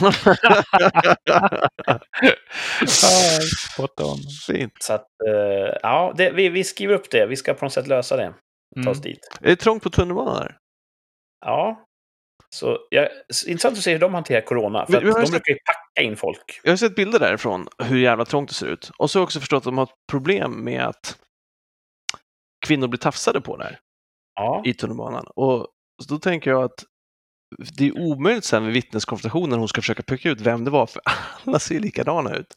Ah, Spot on. Fint. Så att, eh, ja, det, vi, vi skriver upp det. Vi ska på något sätt lösa det. Ta Mm. oss dit. Är det trångt på tunnelbanan här? Ja. Så jag, intressant att se hur de hanterar corona. För Vi- vi de sett- brukar ju packa in folk. Jag har sett bilder därifrån, hur jävla trångt det ser ut. Och så har jag också förstått att de har ett problem med att kvinnor blir tafsade på där Ja. i tunnelbanan. Och då tänker jag att det är omöjligt sen vid vittneskonfrontationen hon ska försöka peka ut vem det var, för alla ser likadana ut.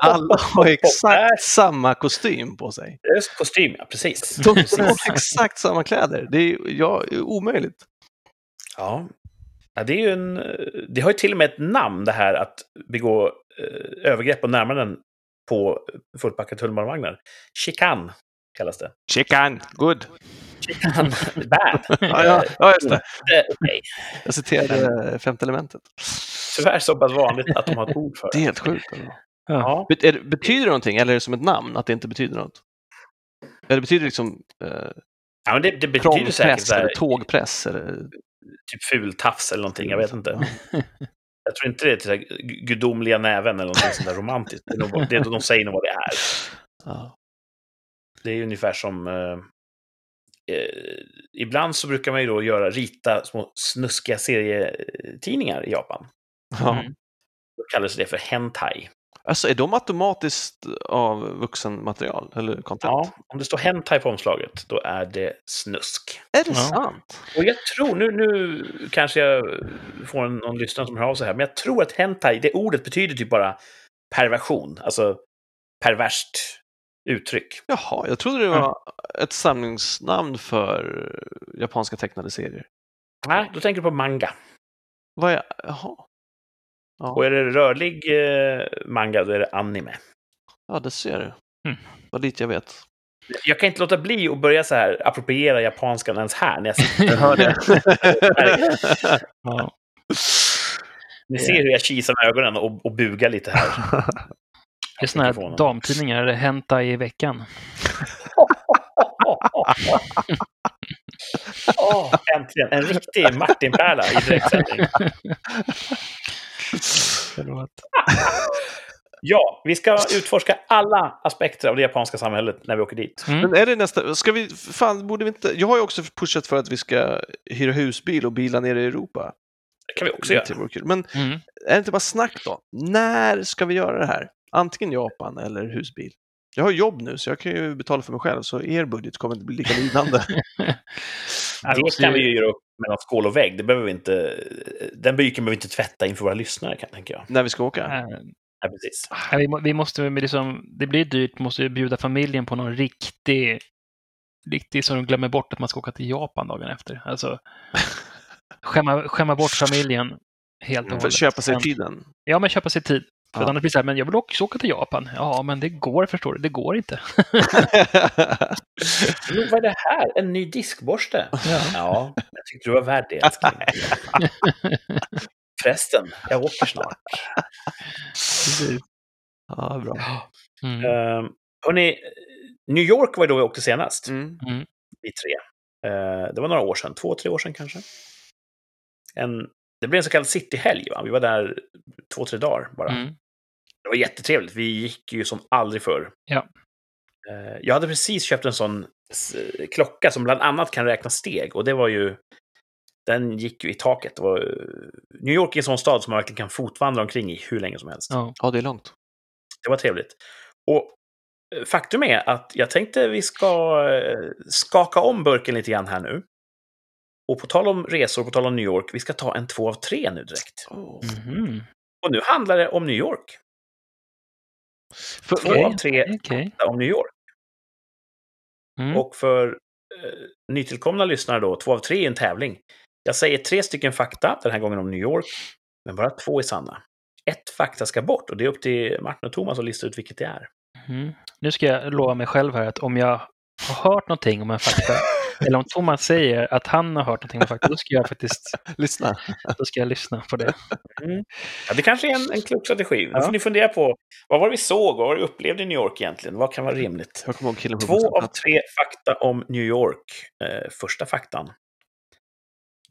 Alla har exakt samma kostym på sig. Just kostym, ja. Precis. De Precis. har exakt samma kläder. Det är, ja, det är omöjligt. Ja. ja. Det är ju en... Det har ju till och med ett namn, det här att begå eh, övergrepp på närmanden på fullpackade tunnelbanevagnar. Chikan kallas det. Chicken, good. Chikan, bad. Ja, ja, ja just det. Eh, okej. Jag citerade femte elementet. Tyvärr så pass vanligt att de har ett ord för Det är det. helt sjukt. Eller? Ja. Är det- Betyder det någonting eller är det som ett namn att det inte betyder något? Eller betyder det liksom eh, ja, men det, det betyder säkert eller tågpress? Eller... typ fultafs eller någonting. Jag vet inte. Jag tror inte det är till här gudomliga näven eller någonting sånt där romantiskt. Det är nog, det, de säger nog vad det är. Ja. Det är ungefär som... Eh, eh, ibland så brukar man ju då göra, rita små snuskiga serietidningar i Japan. Ja. Mm. Då kallas det för hentai. Alltså är de automatiskt av vuxenmaterial eller content? Ja, om det står hentai på omslaget, då är det snusk. Är det Ja. sant? Och jag tror, nu, nu kanske jag får en, någon lyssnare som hör av sig här, men jag tror att hentai, det ordet betyder typ bara perversion, alltså perverst uttryck. Jaha, jag trodde det var ett samlingsnamn för japanska tecknade serier. Nej, då tänker du på manga. Vad är... Jaha. Ja, Och är det rörlig eh, manga, då är det anime. ja det ser du. Mm. Vad lite jag vet. Jag kan inte låta bli att börja så här appropriera japanskan ens här när jag sitter. Hör det. Ja. Ni ser hur jag kisar med ögonen och, och bugar lite här. Det är såna här damtidningar, det Henta i veckan. Åh, äntligen! En riktig Martin-pärla i direktsändning. Förlåt. Ja, vi ska utforska alla aspekter av det japanska samhället när vi åker dit. Mm. Men är det nästa... Ska vi... Fan, borde vi inte... Jag har ju också pushat för att vi ska hyra husbil och bila ner i Europa. Det kan vi också Det göra. kul. Men Mm. är det inte bara snack då? När ska vi göra det här? Antingen Japan eller husbil. Jag har jobb nu så jag kan ju betala för mig själv så er budget kommer inte bli lika lidande. Det måste kan vi ju- göra upp mellan skål och vägg. Det behöver vi inte, den byken behöver vi inte tvätta inför våra lyssnare, kan, tänker jag. när vi ska åka. äh, Ja, precis. Ja, vi, må, vi måste med liksom, det blir dyrt, måste bjuda familjen på någon riktig, riktig så de glömmer bort att man ska åka till Japan dagen efter. Alltså, skämma, skämma bort familjen helt och hållet. köpa sig tiden. Ja, men köpa sig tid. För Ja. annars blir det så här, men jag vill också åka till Japan. Ja, men det går, förstår du. Det går inte. Men vad är det här? En ny diskborste? Ja. Ja, jag tyckte du var värd det. Förresten, jag åker snart. Ja, bra. Mm. Uh, hörni, New York var ju då vi åkte senast, Mm. vi tre. Eh, det var några år sedan, två, tre år sedan kanske. En, det blev en så kallad cityhelg, va? Vi var där två, tre dagar bara. Mm. Det var jättetrevligt. Vi gick ju som aldrig förr. Ja. Eh, Jag hade precis köpt en sån klocka som bland annat kan räkna steg och det var ju den gick ju i taket. Det var, eh, New York är en sån stad som man verkligen kan fotvandra omkring i hur länge som helst. Ja. Ja, det är långt. Det var trevligt. Och eh, faktum är att jag tänkte vi ska skaka om burken lite grann här nu. Och på tal om resor, på tal om New York, vi ska ta en två av tre nu direkt. Oh. Mhm. Och nu handlar det om New York. För, Två av tre Okej. om New York. Mm. Och för eh, nytillkomna lyssnare då, två av tre är en tävling. Jag säger tre stycken fakta, den här gången om New York, men bara två är sanna. Ett fakta ska bort och det är upp till Martin och Thomas att lista ut vilket det är. Mhm. Nu ska jag lova mig själv här att om jag har hört någonting om en fakta, eller om Thomas säger att han har hört någonting fakta, då ska jag faktiskt lyssna. då ska jag lyssna på det. Ja, det kanske är en, en klok strategi. Ja. får ni fundera på vad var det vi såg, vad var det vi upplevde i New York egentligen? Vad kan vara rimligt? Två av tre fakta om New York. Eh, första faktan.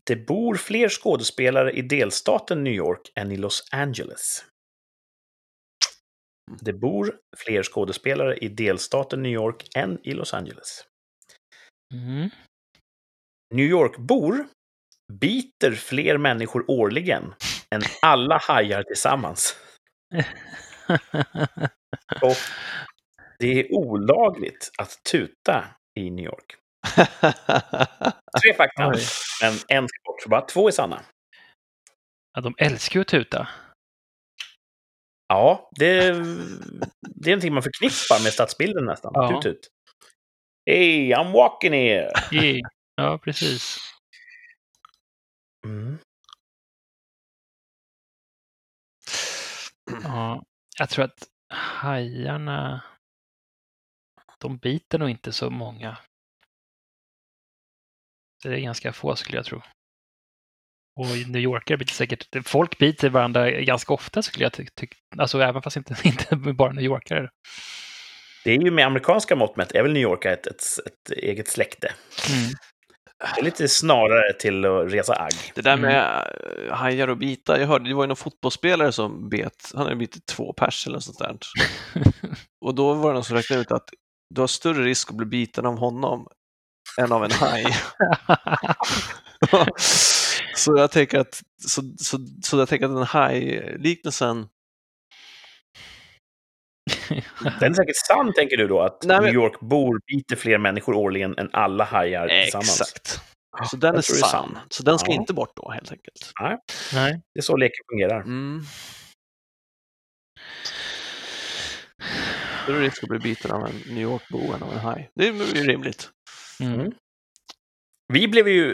Det bor fler skådespelare i delstaten New York än i Los Angeles. Det bor fler skådespelare i delstaten New York än i Los Angeles. Mm. New York-bor biter fler människor årligen än alla hajar tillsammans. Och det är olagligt att tuta i New York. Tre fakta, men en ska bort. Så bara två är sanna. Ja, de älskar ju att tuta. Ja, det, det är någonting man förknippar med stadsbilden nästan. Ja. Tut, tut. Hey, I'm walking here! I- Ja, precis. Mm. Ja, jag tror att hajarna, de biter nog inte så många. Det är ganska få skulle jag tro. Och i New Yorkare biter säkert, folk biter varandra ganska ofta skulle jag tycka. Alltså även fast inte, inte bara New Yorkare. Det är ju med amerikanska mått mätt, är väl New York ett, ett, ett eget släkte. Mm. Det är lite snarare till att resa agg. Det där Mm. med eh, hajar och bitar, jag hörde det var ju någon fotbollsspelare som bet, han hade bitit två pers eller något sånt där. Och då var det någon som räknade ut att du har större risk att bli biten av honom än av en haj. så jag tänker att, så, så, så jag tänker att den haj-liknelsen, Den är säkert sann, tänker du då, att Nej, men- New York-bor biter fler människor årligen än alla hajar tillsammans? exakt. Så den är sann. sann. Så den ska Ja. inte bort då helt enkelt. Nej. Det är så leken fungerar. Mm. Större risk att bli biten av en New York-bo än av en haj. Det är ju rimligt. Mm. Mm. Vi blev ju,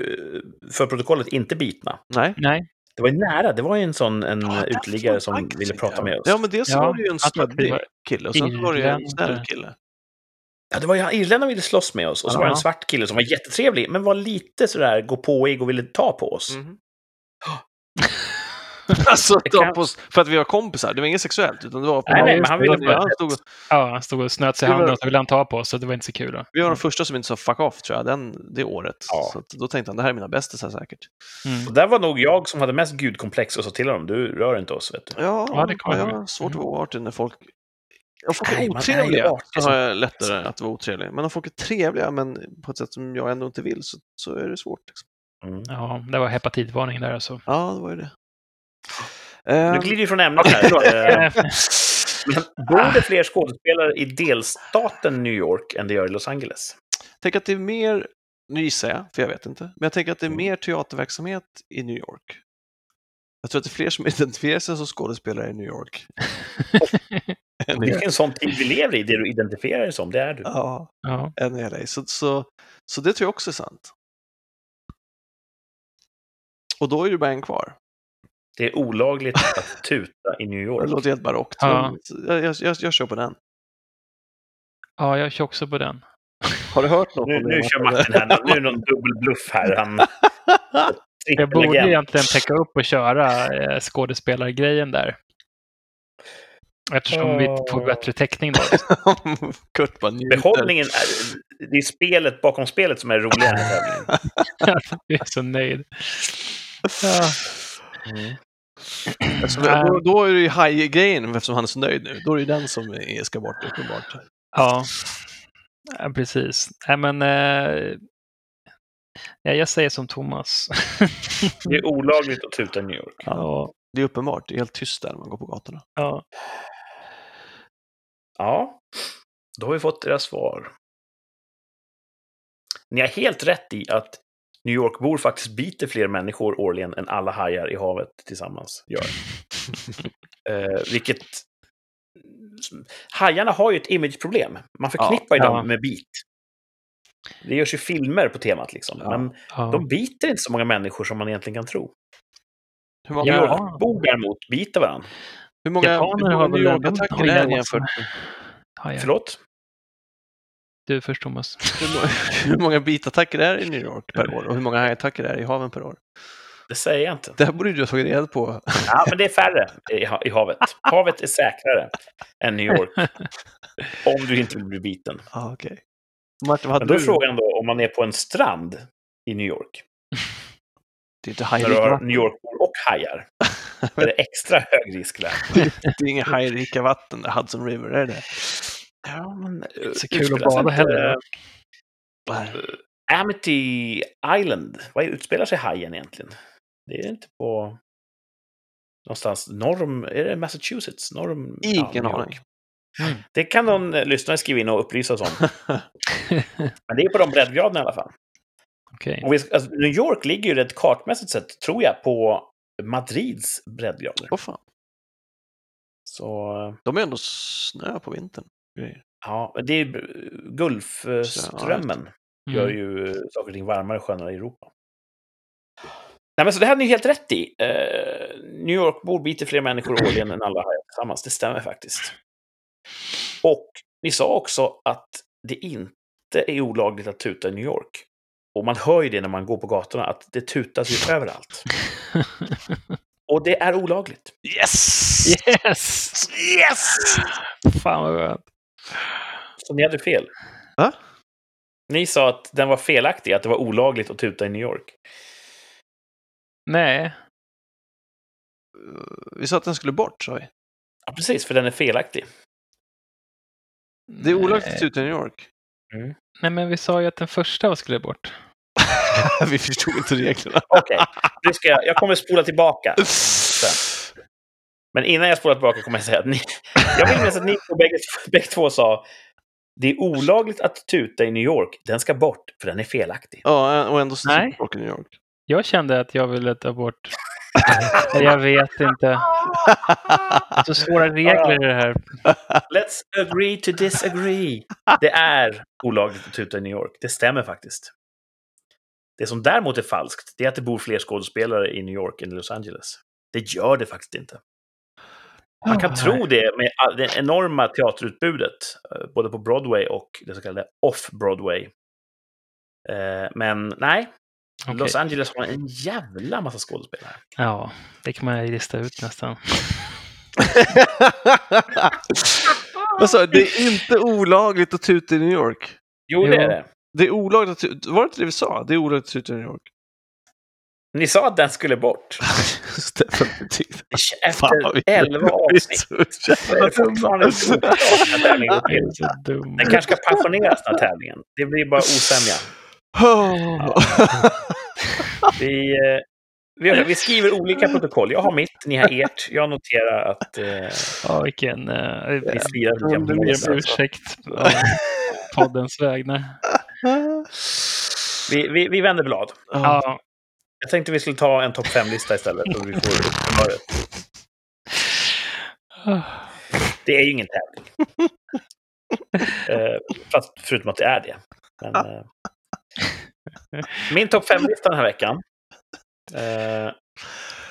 för protokollet, inte bitna. Nej. Nej. Det var ju nära. Det var ju en sån en Ja, uteliggare som man ville faktiskt prata med oss. Ja, men dels Ja, var det ju en var kille och sen var det ju en snäll kille. Ja, det var ju irländarna ville slåss med oss. Och så Ja. var det en svart kille som var jättetrevlig, men var lite sådär gå påig och ville ta på oss. Mhm. alltså, kan- på för att vi var kompisar. Det var inget sexuellt, utan det var för Nej, nej, men han det, ville bara... han stod, Ja, han stod och snöt sig i handen och så ville han ta på oss, så det var inte så kul. Då. vi var de första som inte sa fuck off, tror jag, den, det året. Ja. Så att, då tänkte han, det här är mina bästisar säkert. Mm. Och där var nog jag som hade mest gudkomplex och sa till honom, du rör inte oss, vet du. Ja, Ja, det kommer jag jag har svårt att Mm. vara artig när folk... Om folk är otrevliga så har jag lättare att vara otrevlig. Men om folk är trevliga men på ett sätt som jag ändå inte vill så, så är det svårt. Liksom. Mm. Ja, det var hepatitvarning där alltså. Ja, det var ju det. Nu Ehm, glider vi från ämnet här. Eh, Men bor det fler skådespelare i delstaten New York än det gör i Los Angeles? tänk att det är mer, nu gissar jag, för jag vet inte, men jag tänker att det är Mm. mer teaterverksamhet i New York. Jag tror att det är fler som identifierar sig som skådespelare i New York. Det är en sån tid vi lever i, det du identifierar dig som, det är du. ja, ja. än i LA. Så, så, så det tror jag också är sant. Och då är det bara en kvar. Det är olagligt att tuta i New Det York. låter helt barockt. Ja. Jag, jag, jag, jag kör på den. ja, jag kör också på den. Har du hört något Nu, om det? nu kör Martin här, nu är det någon dubbelbluff här. Han, Jag borde egentligen täcka upp och köra eh, skådespelargrejen där. Eftersom vi får bättre täckning då. Kurt bara njuter. Behållningen är, det är spelet bakom spelet som är roligare än tävlingen. Jag är så nöjd. Ja. Alltså, då, då är det ju haj-grejen, eftersom han är så nöjd nu. Då är det ju den som är, ska bort uppenbart. Ja, ja precis. Nej, men, eh, Ja, jag säger som Thomas. Det är olagligt att tuta New York. ja, Det är uppenbart. Det är helt tyst där när man går på gatorna. ja. Ja, då har vi fått deras svar. Ni har helt rätt i att New York-bor faktiskt biter fler människor årligen än alla hajar i havet tillsammans gör. eh, vilket... Hajarna har ju ett imageproblem. Man förknippar ju Ja. dem med bit. Det görs ju filmer på temat liksom. Ja. Men ja. de biter inte så många människor som man egentligen kan tro. Hur många, New Ja. York-bor däremot biter varandra. hur många, hur Japaner många har New väl York-attacker även är jämfört. Hajar. Förlåt? Du först Thomas. hur, må- hur många bitattacker är det i New York per år och hur många hajattacker är det i haven per år? Det säger jag inte. Det här borde du ha tagit reda på. Ja, men det är färre i, ha- i havet. Havet är säkrare än New York. Om du inte vill bli biten. Ah, okej. Martin, vad Men då är du? frågan då om man är på en strand i New York. Det är inte När du har hajrika New York-bor och hajar. Är det extra hög risk där? Det är inga hajrika vatten, där, Hudson River, är det? Ja, men... eh, Så kul att bada inte, heller. Nej. eh, Amity Island, vad utspelar sig hajen egentligen? Det är inte på... Någonstans norr om... Är det Massachusetts? Norr om... ja, Ingen York. aning. Mm. Det kan någon eh, lyssnare skriva in och upplysa oss om. Men det är på de breddgraderna i alla fall. Okej. Och vi, alltså, New York ligger ju rätt kartmässigt sett, tror jag, på Madrids breddgrader. Åh fan. Så De är ändå snö på vintern. Grejer. ja, det är Gulfströmmen gör Mm. ju saker och ting varmare och skönare i Europa. Nej, men så det här är ni helt rätt i. Eh, New York-bor biter fler människor årligen än alla hajar tillsammans. Det stämmer faktiskt. Och ni sa också att det inte är olagligt att tuta i New York. Och man hör ju det när man går på gatorna, att det tutas ju överallt. Och det är olagligt. Yes! Yes! Yes! Fan vad skönt. Så ni hade fel. Va? Ni sa att den var felaktig, att det var olagligt att tuta i New York. Nej. Vi sa att den skulle bort, sa vi. Ja, precis, för den är felaktig. Det är olagligt att tuta i New York. Nej, men vi sa ju att den första skulle bort. vi förstod inte reglerna. Okej, ska jag, jag kommer spola tillbaka. Men innan jag spolar tillbaka kommer jag säga att ni... Jag vill minnas att ni bägge, bägge två sa det är olagligt att tuta i New York. Den ska bort, för den är felaktig. Ja, och ändå så Nej. folk i New York. Jag kände att jag ville ta bort... jag vet inte. Så svåra regler i det här. Let's agree to disagree. Det är olagligt att tuta i New York. Det stämmer faktiskt. Det som däremot är falskt, det är att det bor fler skådespelare i New York än i Los Angeles. Det gör det faktiskt inte. Man kan Oh, tro det med det enorma teaterutbudet, eh, både på Broadway och det så kallade off-Broadway. Eh, Men nej, Okej. Los Angeles har en jävla massa skådespelare. Ja, det kan man ju lista ut nästan. Du? Det är inte olagligt att tuta i New York. Jo, det är det. Det är olagligt att tuta. Var det inte det vi sa? Det är olagligt att tuta i New York. Ni sa att den skulle bort. Stefan vi- Efter elva avsnitt är fortfarande. Den kanske ska pensioneras den här tävlingen. Det blir bara osämja. Vi, eh, vi, vi skriver olika protokoll. Jag har mitt, ni har ert. Jag noterar att eh, Ja, vilken... Uh, vi jag ber mål. om ursäkt på poddens vägnar. Vi, vi, vi vänder blad. Ja. Ja, Jag tänkte vi skulle ta en topp 5-lista istället, så vi får humöret. Det är ju ingen tävling. Eh, fast förutom att det är det. Men, eh, min topp 5-lista den här veckan, eh,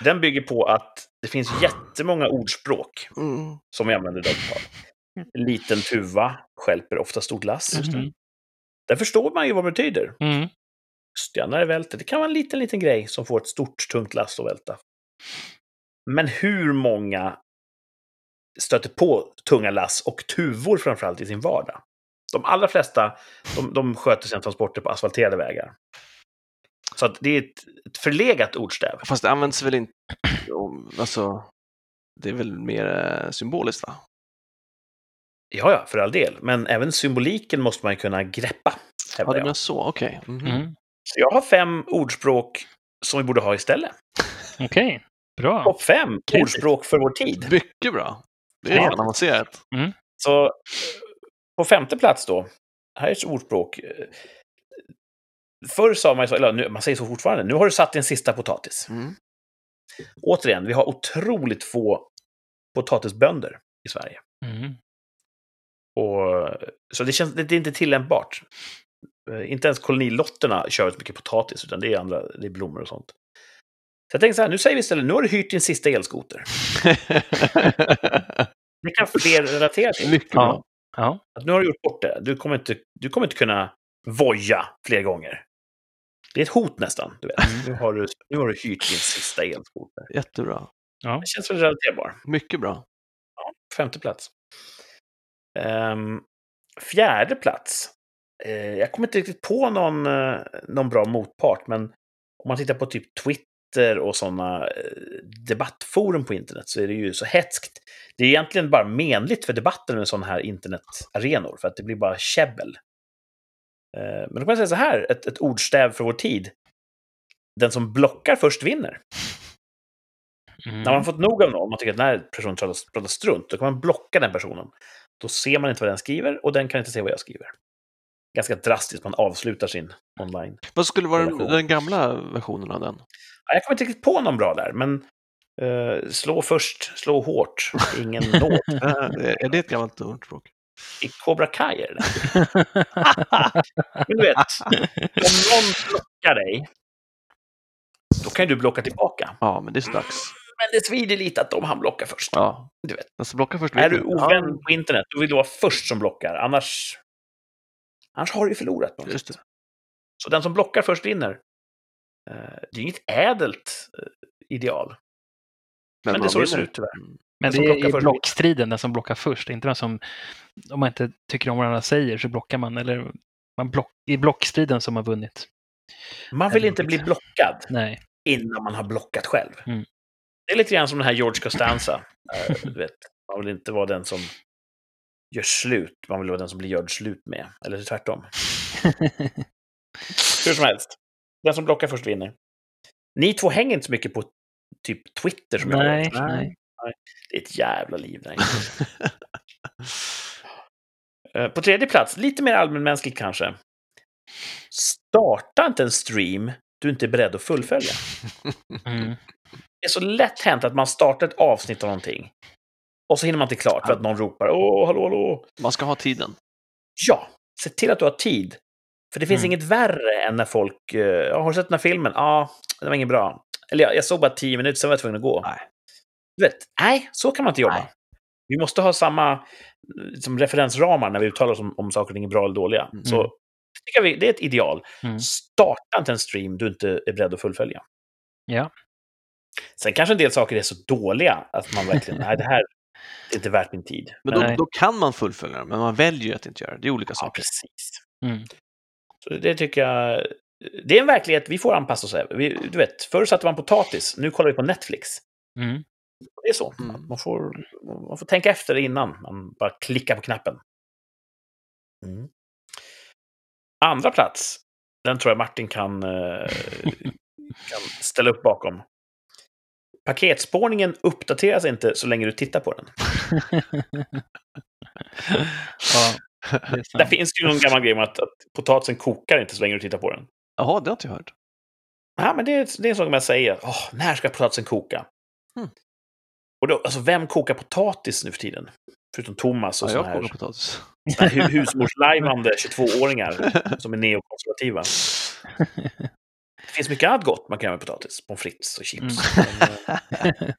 den bygger på att det finns jättemånga ordspråk Mm. som vi använder tal. Liten tuva stjälper ofta stort lass. Mhm. Där förstår man ju vad det betyder. Mm. Stjärnare välter. Det kan vara en liten, liten grej som får ett stort, tungt lass att välta. Men hur många stöter på tunga lass och tuvor framförallt i sin vardag? De allra flesta de, de sköter sina transporter på asfalterade vägar. Så att det är ett, ett förlegat ordstäv. Fast det används väl inte... Alltså, det är väl mer eh, symboliskt va? Ja, ja, för all del. Men även symboliken måste man kunna greppa. Ja, jag. menar så. Okej. Mhm. Mm. Så jag har fem ordspråk som vi borde ha istället. Okej, bra. Topp fem Kreativt. ordspråk för vår tid. Mycket bra. Det är Ja. redan avancerat. Så på femte plats då, här är ett ordspråk. Förr sa man ju så, eller nu, man säger så fortfarande, nu har du satt din sista potatis. Mm. Återigen, vi har otroligt få potatisbönder i Sverige. Mm. Och, så det, känns, det är inte tillämpbart. Eh, Inte ens kolonilotterna kör så mycket potatis, utan det är andra, det är blommor och sånt. Så jag tänkte så här, nu säger vi istället, nu har du hyrt din sista elskoter. Det kan fler relatera till. Mycket bra. Ja. Ja. Att nu har du gjort bort det. Du kommer inte, du kommer inte kunna voja fler gånger. Det är ett hot nästan. Du vet. Nu, har du, nu har du hyrt din sista elskoter. Jättebra. Ja. Det känns väl relaterbar. Mycket bra. Femte plats. Ehm, fjärde plats. Eh, jag kommer inte riktigt på någon, eh, någon bra motpart, men om man tittar på typ Twitter och sådana eh, debattforum på internet så är det ju så hetskt. Det är egentligen bara menligt för debatten med sådana här internetarenor, för att det blir bara käbbel. Eh, men då kan man säga så här, ett, ett ordstäv för vår tid. Den som blockar först vinner. Mm. När man har fått nog av någon, man tycker att den här personen pratar strunt, då kan man blocka den personen. Då ser man inte vad den skriver och den kan inte se vad jag skriver. Ganska drastiskt, man avslutar sin online. Vad skulle vara den, den gamla versionen av den? Ja, Jag kommer inte riktigt på någon bra där, men eh, slå först, slå hårt, ingen nåd. Äh, är det ett gammalt ordspråk? I Cobra Kai är det Men du vet, om någon blockar dig, då kan du blocka tillbaka. Ja, men det är dags. Men det svider lite att de han blockar först. Ja. Du vet. Den som blockar först Är du ovän på internet, då vill du vara först som blockar. Annars, annars har du ju förlorat. Något. just det. Så den som blockar först vinner. Eh, Det är inget ädelt eh, ideal. Men, det är så det ser ut tyvärr. Mm. Men det är i blockstriden, den som blockar först. Inte den som, om man inte tycker om vad andra säger så blockar man. Eller man block, i blockstriden som har vunnit. Man vill inte bli blockad Nej. innan man har blockat själv. Mm. Det är lite grann som den här George Costanza. Eh, du vet, man vill inte vara den som gör slut, man vill vara den som blir görd slut med. Eller tvärtom. Hur som helst. Den som blockar först vinner. Ni två hänger inte så mycket på typ Twitter som jag nej, gör. nej. Det är ett jävla liv där. Eh, På tredje plats, lite mer allmänmänskligt kanske. Starta inte en stream du inte är beredd att fullfölja. Mm. Det är så lätt hänt att man startar ett avsnitt av någonting och så hinner man inte klart för att någon ropar åh, hallå, hallå. Man ska ha tiden. Ja, se till att du har tid. För det finns Mm. inget värre än när folk, eh, "Ja, har du sett den här filmen? Ja, det var inget bra. Eller ja, jag såg bara tio minuter, sen var jag tvungen att gå. Nej. Du vet, nej, så kan man inte jobba. Nej. Vi måste ha samma liksom, referensramar när vi uttalar oss om, om saker och ting är bra eller dåliga. Mm. Så tycker vi, det är ett ideal. Mm. Starta inte en stream du inte är beredd att fullfölja. Ja. Sen kanske en del saker är så dåliga att man verkligen, nej, det här det är inte värt min tid. Men då, då kan man fullfölja den, men man väljer att inte göra det. Det är olika Ja, saker. precis. Mm. Så det tycker jag, det är en verklighet vi får anpassa oss efter. Du vet, förr satte man potatis, nu kollar vi på Netflix. Mm. Det är så. Mm. Man, får, man får tänka efter innan man bara klickar på knappen. Mm. Andra plats, den tror jag Martin kan, eh, kan ställa upp bakom. Paketspårningen uppdateras inte så länge du tittar på den. ja, det sant. finns det ju någon gammal grej om att, att potatisen kokar inte så länge du tittar på den. Jaha, det har inte jag hört. Ja, men det, är, det är en sak man säger. Åh, när ska potatisen koka? Hmm. Och då, alltså, vem kokar potatis nu för tiden? Förutom Thomas och Ja, såna jag här, kokar potatis. husmorslajvande 22-åringar som är neokonservativa. Det finns mycket annat gott man kan göra med potatis. Pommes frites och chips. Mm. Men, eh,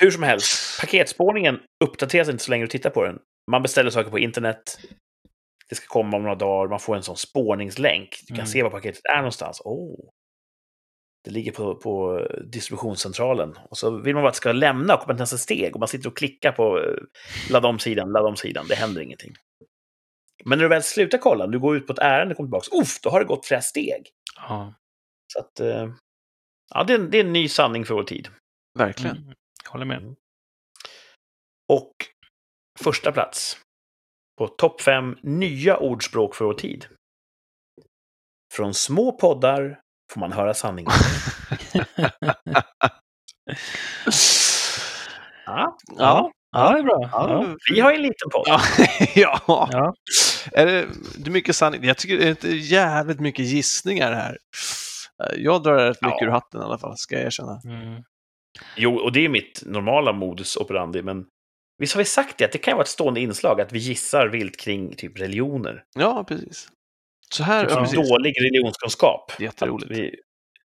hur som helst, paketspårningen uppdateras inte så länge du tittar på den. Man beställer saker på internet. Det ska komma om några dagar. Man får en sån spårningslänk. Du kan Mm. se var paketet är någonstans. Oh. Det ligger på, på distributionscentralen. Och så vill man bara att det ska lämna och till nästa steg. Och man sitter och klickar på eh, ladda om sidan, ladda om sidan. Det händer ingenting. Men när du väl slutar kolla, du går ut på ett ärende och kommer tillbaka, uff, då har det gått flera steg. Ja, Så att, eh, ja, det är, en, det är en ny sanning för vår tid. Verkligen. mm. Jag håller med. Och första plats på topp fem nya ordspråk för vår tid. Från små poddar får man höra sanningen. Ja, Ja. Ja, det är bra. Ja, Ja. vi har ju en liten podd. Ja. ja. Ja. Är det, det är mycket sanning. Jag tycker det är jävligt mycket gissningar här. Jag drar rätt mycket Ja. ur hatten i alla fall, ska jag erkänna. Mm. Jo, och det är mitt normala modus operandi, men visst har vi sagt det, att det kan vara ett stående inslag att vi gissar vilt kring typ religioner. Ja, precis. Så här, Typ ja, som precis. dålig religionskunskap. Jätteroligt. Att vi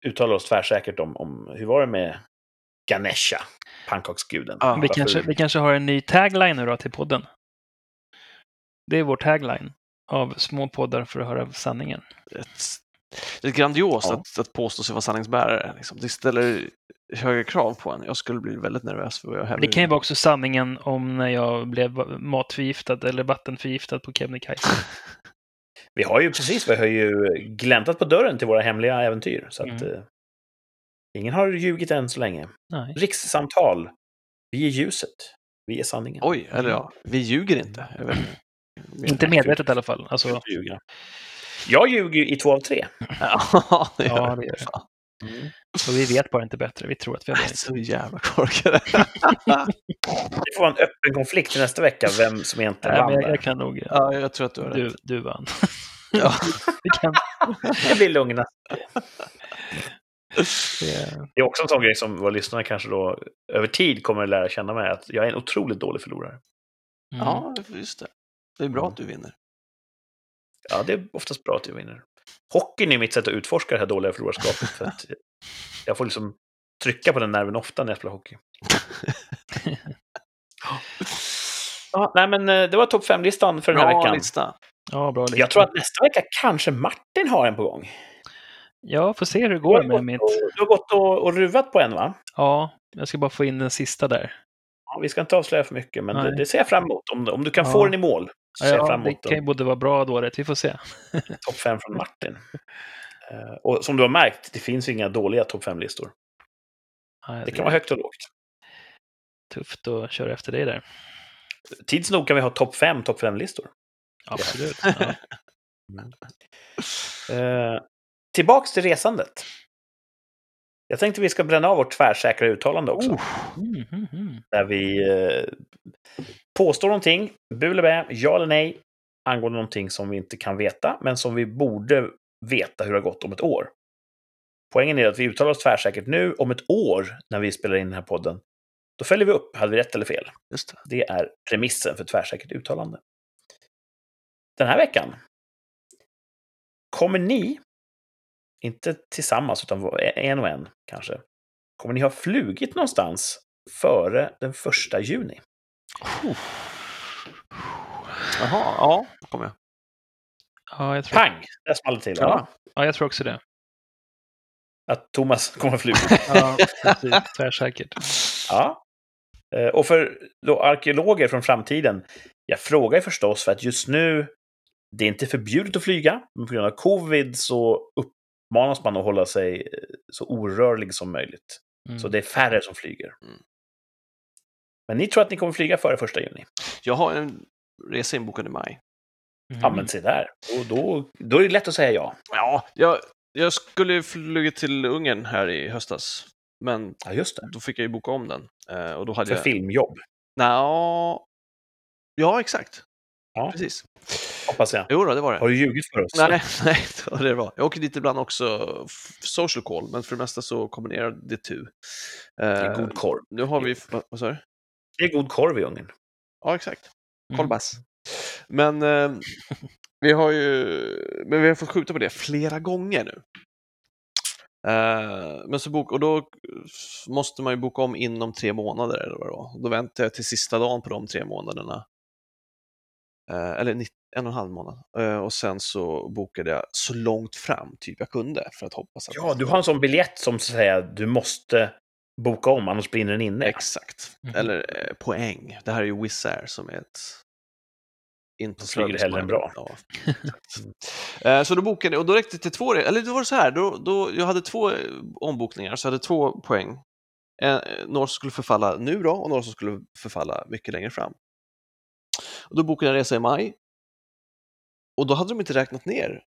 uttalar oss tvärsäkert om, om hur var det med Ganesha, pannkaksguden. Ja. Vi, kanske, vi kanske har en ny tagline nu då till podden. Det är vår tagline av små poddar för att höra sanningen. ett, det är grandiost Ja. att, att påstå sig vara sanningsbärare. Liksom. Det ställer högre krav på en. Jag skulle bli väldigt nervös för vad jag Det hävdar. kan ju vara också sanningen om när jag blev matförgiftad eller vattenförgiftad på Kebnekaise. Vi har ju precis, vi har ju gläntat på dörren till våra hemliga äventyr. Så att, Mm. eh, ingen har ljugit än så länge. Nej. Rikssamtal. Vi är ljuset. Vi är sanningen. Oj, eller ja, vi ljuger inte. Inte medvetet i alla fall. Alltså, Jag ljuger. Ju i två av tre. Ja, det gör det det. Fan. så vi vet bara inte bättre. Vi tror att vi har rätt. så jävla korkade. Det får vara en öppen konflikt nästa vecka, vem som egentligen vann jag, jag kan nog... ja, jag tror att du har Du, rätt. du vann. Ja. vi kan, Jag blir lugna. det, Det är också en sån grej som våra lyssnare kanske då över tid kommer att lära känna mig, att jag är en otroligt dålig förlorare. mm. Ja, just det. Det är bra att du vinner. Ja, det är oftast bra att jag vinner. Hockeyn är mitt sätt att utforska det här dåliga förlorarskapet. För att jag får liksom trycka på den nerven ofta när jag spelar hockey. Ja, nej, men eh, det var topp 5-listan för den här Bra veckan. lista. Ja, bra lista. Jag tror att nästa vecka kanske Martin har en på gång. Ja, får se hur det går med mitt... och, du har gått och, och ruvat på en, va? Ja, jag ska bara få in den sista där. Ja, vi ska inte avslöja för mycket, men det, det ser jag fram emot. Om, om du kan Ja. få den i mål, ser Ja, fram det emot kan ju både vara bra och dåligt. Vi får se. topp 5 från Martin. Eh, och som du har märkt, det finns inga dåliga topp 5-listor. Ja, Det kan vara högt och lågt. tufft att köra efter dig där. Tids nog kan vi ha topp 5 topp 5-listor. Absolut. Ja. Eh, tillbaks till resandet. Jag tänkte vi ska bränna av vårt tvärsäkra uttalande också. Oh. Mm, mm, mm. Där vi eh, påstår någonting, bu eller bä, ja eller nej, angående någonting som vi inte kan veta, men som vi borde veta hur det har gått om ett år. Poängen är att vi uttalar oss tvärsäkert nu, om ett år, när vi spelar in den här podden, då följer vi upp, hade vi rätt eller fel? Just det. Det är premissen för tvärsäkert uttalande. Den här veckan kommer ni, inte tillsammans utan en och en kanske, kommer ni ha flugit någonstans före den första juni? Jaha, ja, då kommer jag. Ja, jag tror, Pang! Där small det till. Ja. Ja. ja, jag tror också det. Att Thomas kommer flugit. Ja, precis. tvärsäkert. Ja. Eh, Och för då arkeologer från framtiden, jag frågar ju förstås för att just nu, det är inte förbjudet att flyga, men på grund av covid så uppmanas man att hålla sig eh, så orörlig som möjligt. Mm. Så det är färre som flyger. Mm. Men ni tror att ni kommer flyga före första juni? Jag har en resa inbokad i maj. Mm. Ja, men se där. Då, då, då är det lätt att säga ja. Ja, jag, jag skulle flugit till Ungern här i höstas. Men Ja, just det. då fick jag ju boka om den. Eh, och då hade För jag... filmjobb, Nja, ja, exakt. Ja. Precis. hoppas jag. Jo då, det var det. Har du ljugit för oss? Nej, nej, det var det var. Jag åker dit ibland också social call, men för det mesta så kombinerar det tu. Det är Eh, god korv. nu har vi... Vad sa du? Det är god korv i Ungern. Ja, exakt. Mm. Kolbass. Men eh, vi har ju men vi har fått skjuta på det flera gånger nu. Eh, men så bok, och då måste man ju boka om inom tre månader eller vad det var. Då väntar jag till sista dagen på de tre månaderna. Eh, eller en och en halv månad. Eh, och sen så bokade jag så långt fram typ jag kunde för att hoppas att... Ja, du har en sån biljett som så säga du måste boka om, annars brinner den inne. Exakt. Mhm. Eller eh, poäng. Det här är ju Wizz Air som är ett... Inte De flyger hellre än bra. Ja. Eh, så då bokade jag, och då räckte det till två, eller då var det så här, då, då, jag hade två eh, ombokningar, så jag hade två poäng. Eh, några som skulle förfalla nu då, och några som skulle förfalla mycket längre fram. Och då bokade jag en resa i maj. Och då hade de inte räknat ner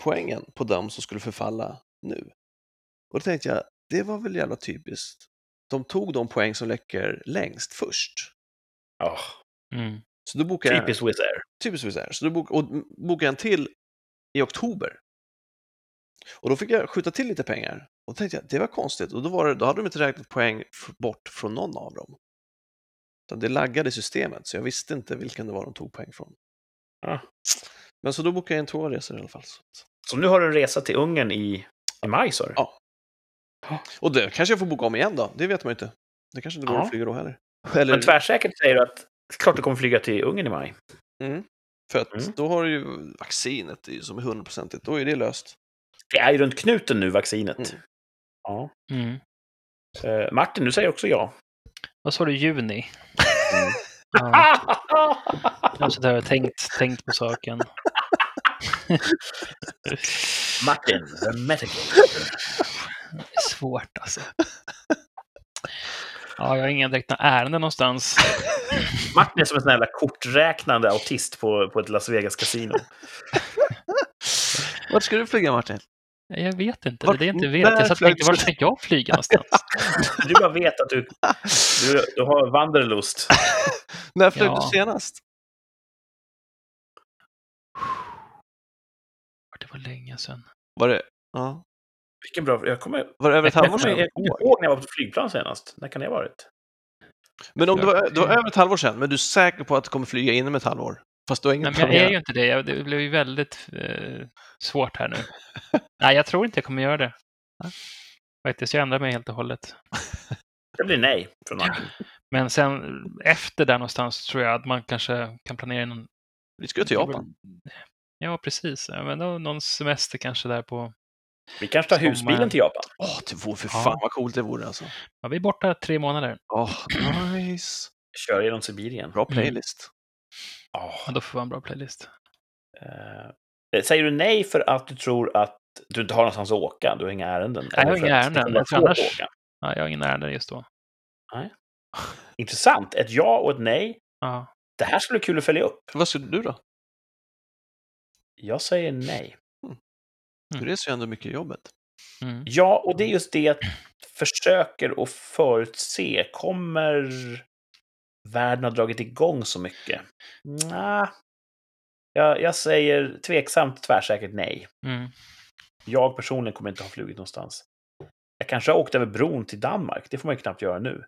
poängen på dem som skulle förfalla nu. Och då tänkte jag, det var väl jävla typiskt. De tog de poäng som läcker längst först. Ja, Mm. Så då bokade jag, typiskt Wizz Air. typiskt Wizz Air. Så då bok, och bokade jag en till i oktober. Och då fick jag skjuta till lite pengar. Och då tänkte jag, det var konstigt. Och då, var det, då hade de inte räknat poäng bort från någon av dem. Utan det laggade systemet, så jag visste inte vilken det var de tog poäng från. Ah. Men så då bokade jag in två resor i alla fall. Så. nu har du en resa till Ungern i, i maj, sa du? Ja. Och det kanske jag får boka om igen då, det vet man ju inte. Det kanske inte går Ja. att flyga då heller. Eller, Men tvärsäkert säger du att klart du kommer flyga till Ungern i maj. mm, för att Mm. då har du ju vaccinet det är ju som är hundraprocentigt, då är det löst. Det är ju runt knuten nu, vaccinet. Mm. Ja. Mm. Eh, Martin, du säger också ja. Vad sa du, juni? Mm. Ja, jag har suttit här och tänkt, tänkt på saken. Martin, the medical. Det är svårt alltså. Ja, jag har inga direkta ärenden någonstans. Martin är som en sån här jävla korträknande autist på, på ett Las Vegas-kasino. Vart ska du flyga Martin? Jag vet inte, Vart- det är inte vet. Jag satt och tänkte, var ska jag flyga någonstans? Du bara vet att du, du, du har vanderlust. När flög Ja. du senast? Det var länge sedan. Var det, ja. Vilken bra... Jag kommer, var det över ett halvår sedan? jag kommer ihåg när jag var på flygplan senast. När kan det ha varit? Men om det var, det var över ett halvår sedan, men du är säker på att du kommer flyga inom ett halvår? Fast du har Nej, inget men jag är ju inte det. Det blev ju väldigt eh, svårt här nu. Nej, jag tror inte jag kommer göra det. Faktiskt, jag ändrar mig helt och hållet. Det blir nej från Martin. Men sen efter där någonstans tror jag att man kanske kan planera någon... Vi ska ju till Japan. Ja, precis. Ja, men då, någon semester kanske där på... Vi kanske tar husbilen till Japan. Åh, det vore för Ja. fan vad coolt det vore alltså. Ja, vi är borta tre månader. Åh, nice. Kör genom Sibirien. Bra Mm. playlist. Ja. Ja, då får vi ha en bra playlist. Eh, säger du nej för att du tror att du inte har någonstans att åka? Du har inga ärenden? jag har inga att ärenden, för vara annars- att? Ja, jag har ingen ärende just då. Intressant. Ett ja och ett nej. Ja. Det här skulle bli kul att följa upp. Vad skulle du då? Jag säger nej. Du Mm. reser ju ändå mycket i jobbet. Mm. Ja, och det är just det jag försöker att förutse. Kommer världen ha dragit igång så mycket? Nja. Jag, jag säger tveksamt tvärsäkert nej. Mm. Jag personligen kommer inte ha flugit någonstans. Jag kanske har åkt över bron till Danmark. Det får man ju knappt göra nu.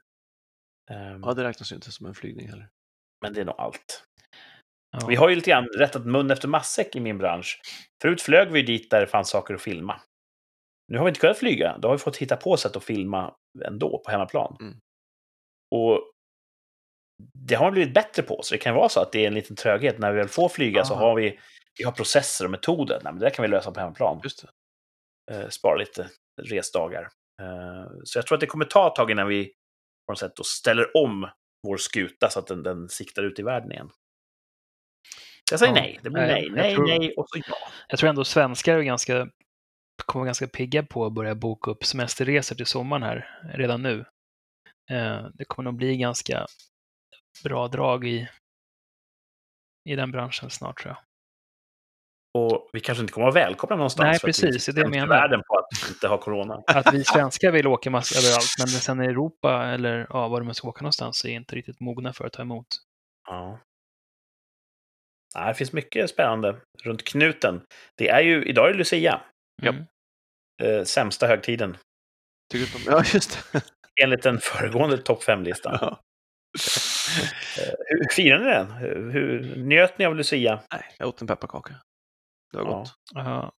Ehm, Ja, det räknas ju inte som en flygning heller. Men det är nog allt. Ja. Vi har ju lite grann rättat mun efter matsäck i min bransch. Förut flög vi dit där det fanns saker att filma. Nu har vi inte kunnat flyga. Då har vi fått hitta på sätt att filma ändå på hemmaplan. Mm. Och det har man blivit bättre på, så det kan vara så att det är en liten tröghet. När vi väl får flyga så Ah. har vi, vi har processer och metoder. Nej, men det där kan vi lösa på hemmaplan. Just det. Eh, spara lite resdagar. Eh, så jag tror att det kommer ta ett tag innan vi på något sätt då ställer om vår skuta så att den, den siktar ut i världen igen. Så jag säger Ja. nej. Det blir Nej, nej, nej, tror- nej och så ja. Jag tror ändå svenskar är ganska, kommer vara ganska pigga på att börja boka upp semesterresor till sommaren här redan nu. Eh, Det kommer nog bli ganska bra drag i, i den branschen snart tror jag. Och vi kanske inte kommer att vara välkomna någonstans. Nej, för att vi precis, det är det jag menar. världen på att inte ha corona. Att vi svenskar vill åka massa överallt, men sen i Europa eller ja, var de ska åka någonstans är inte riktigt mogna för att ta emot. Ja. Nej, det finns mycket spännande runt knuten. Det är ju, idag är det Lucia, Mm. eh, sämsta högtiden, Tycker du. Ja, just det. enligt den föregående topp 5-listan. Ja. Eh, hur firar ni den? Hur, hur njöt ni av Lucia? Nej, jag åt en pepparkaka. Det var Ja. gott. Ja.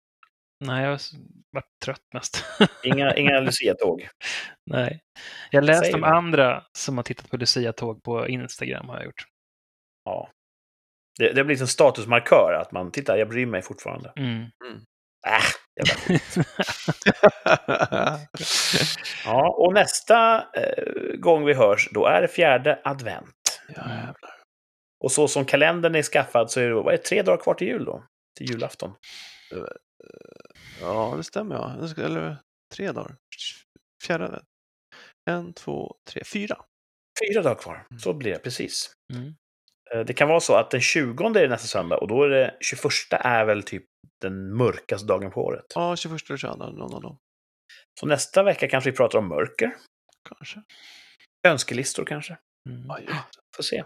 Nej, jag varit trött mest. Inga, inga Lucia-tåg. Nej. Jag har läst om andra som har tittat på Lucia-tåg på Instagram har jag gjort. Ja. Det, det har blivit en statusmarkör att man, titta, jag bryr mig fortfarande. Mm. Äh, Ja, och nästa eh, gång vi hörs, då är det fjärde advent. ja. Och så som kalendern är skaffad så är det, vad är det, tre dagar kvar till jul då? Till julafton. Ja, det stämmer ja. Eller tre dagar. Fjärde. En, två, tre, fyra. Fyra dagar kvar, så blir det precis. Mm. Eh, Det kan vara så att den 20 är det nästa söndag och då är det 21 är väl typ den mörkaste dagen på året. Ja, 21 eller 22, någon av dem. Så nästa vecka kanske vi pratar om mörker. Kanske. Önskelistor kanske. Mm. Ja, det. Får se.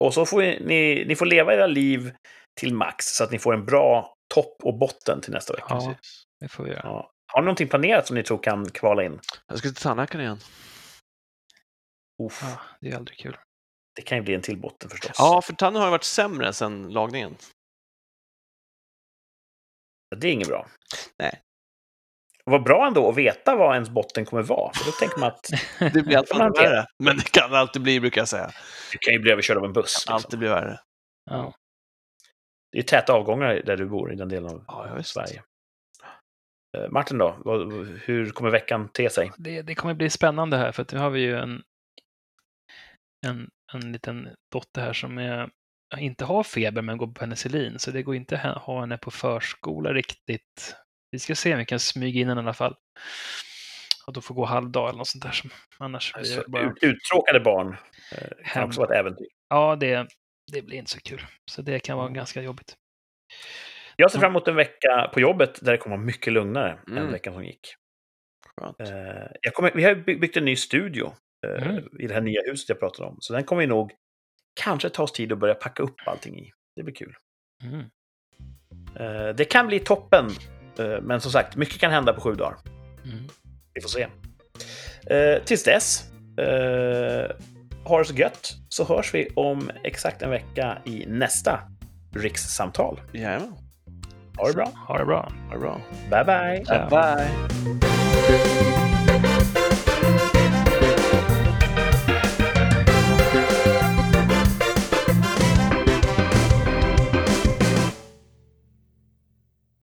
Och så får ni, ni får leva era liv till max så att ni får en bra topp och botten till nästa vecka. Ja. Det får vi göra. Ja. Har ni någonting planerat som ni tror kan kvala in? Jag ska till tandläkaren igen. Uff, Ja, det är aldrig kul. Det kan ju bli en till botten förstås. Ja, för tanden har varit sämre sedan lagningen. Det är inget bra. Nej. Vad bra ändå att veta vad ens botten kommer vara. För då tänker man att Det blir alltid Man värre. Men det kan alltid bli, brukar jag säga. du kan ju bli överkörd av en buss. Liksom. Alltid blir värre. Ja. Det är täta avgångar där du bor, i den delen av Ja. Sverige. Eh, Martin då? Hur kommer veckan te sig? Det, det kommer bli spännande här för att nu har vi ju en, en, en liten dotter här som är, inte har feber men går på penicillin. Så det går inte att ha henne på förskola riktigt. Vi ska se om vi kan smyga in henne i alla fall. Och då får gå halvdag eller något sånt där. Som, annars Alltså, det bara... ut- Uttråkade barn eh, kan också vara ett äventyr. Ja, det, det blir inte så kul. Så det kan Mm. vara ganska jobbigt. Jag ser fram emot en vecka på jobbet där det kommer vara mycket lugnare än Mm. veckan som gick. Eh, jag kommer, vi har by- byggt en ny studio eh, Mm. i det här nya huset jag pratade om. Så den kommer vi nog kanske ta oss tid att börja packa upp allting i. Det blir kul. Mm. Eh, det kan bli toppen, eh, men som sagt, mycket kan hända på sju dagar. Mm. Vi får se. Eh, tills dess, eh, ha det så gött, så hörs vi om exakt en vecka i nästa rikssamtal. Jajamän. Ha det bra. Ha det bra. Ha det bra. Bye, bye. Ja. Bye.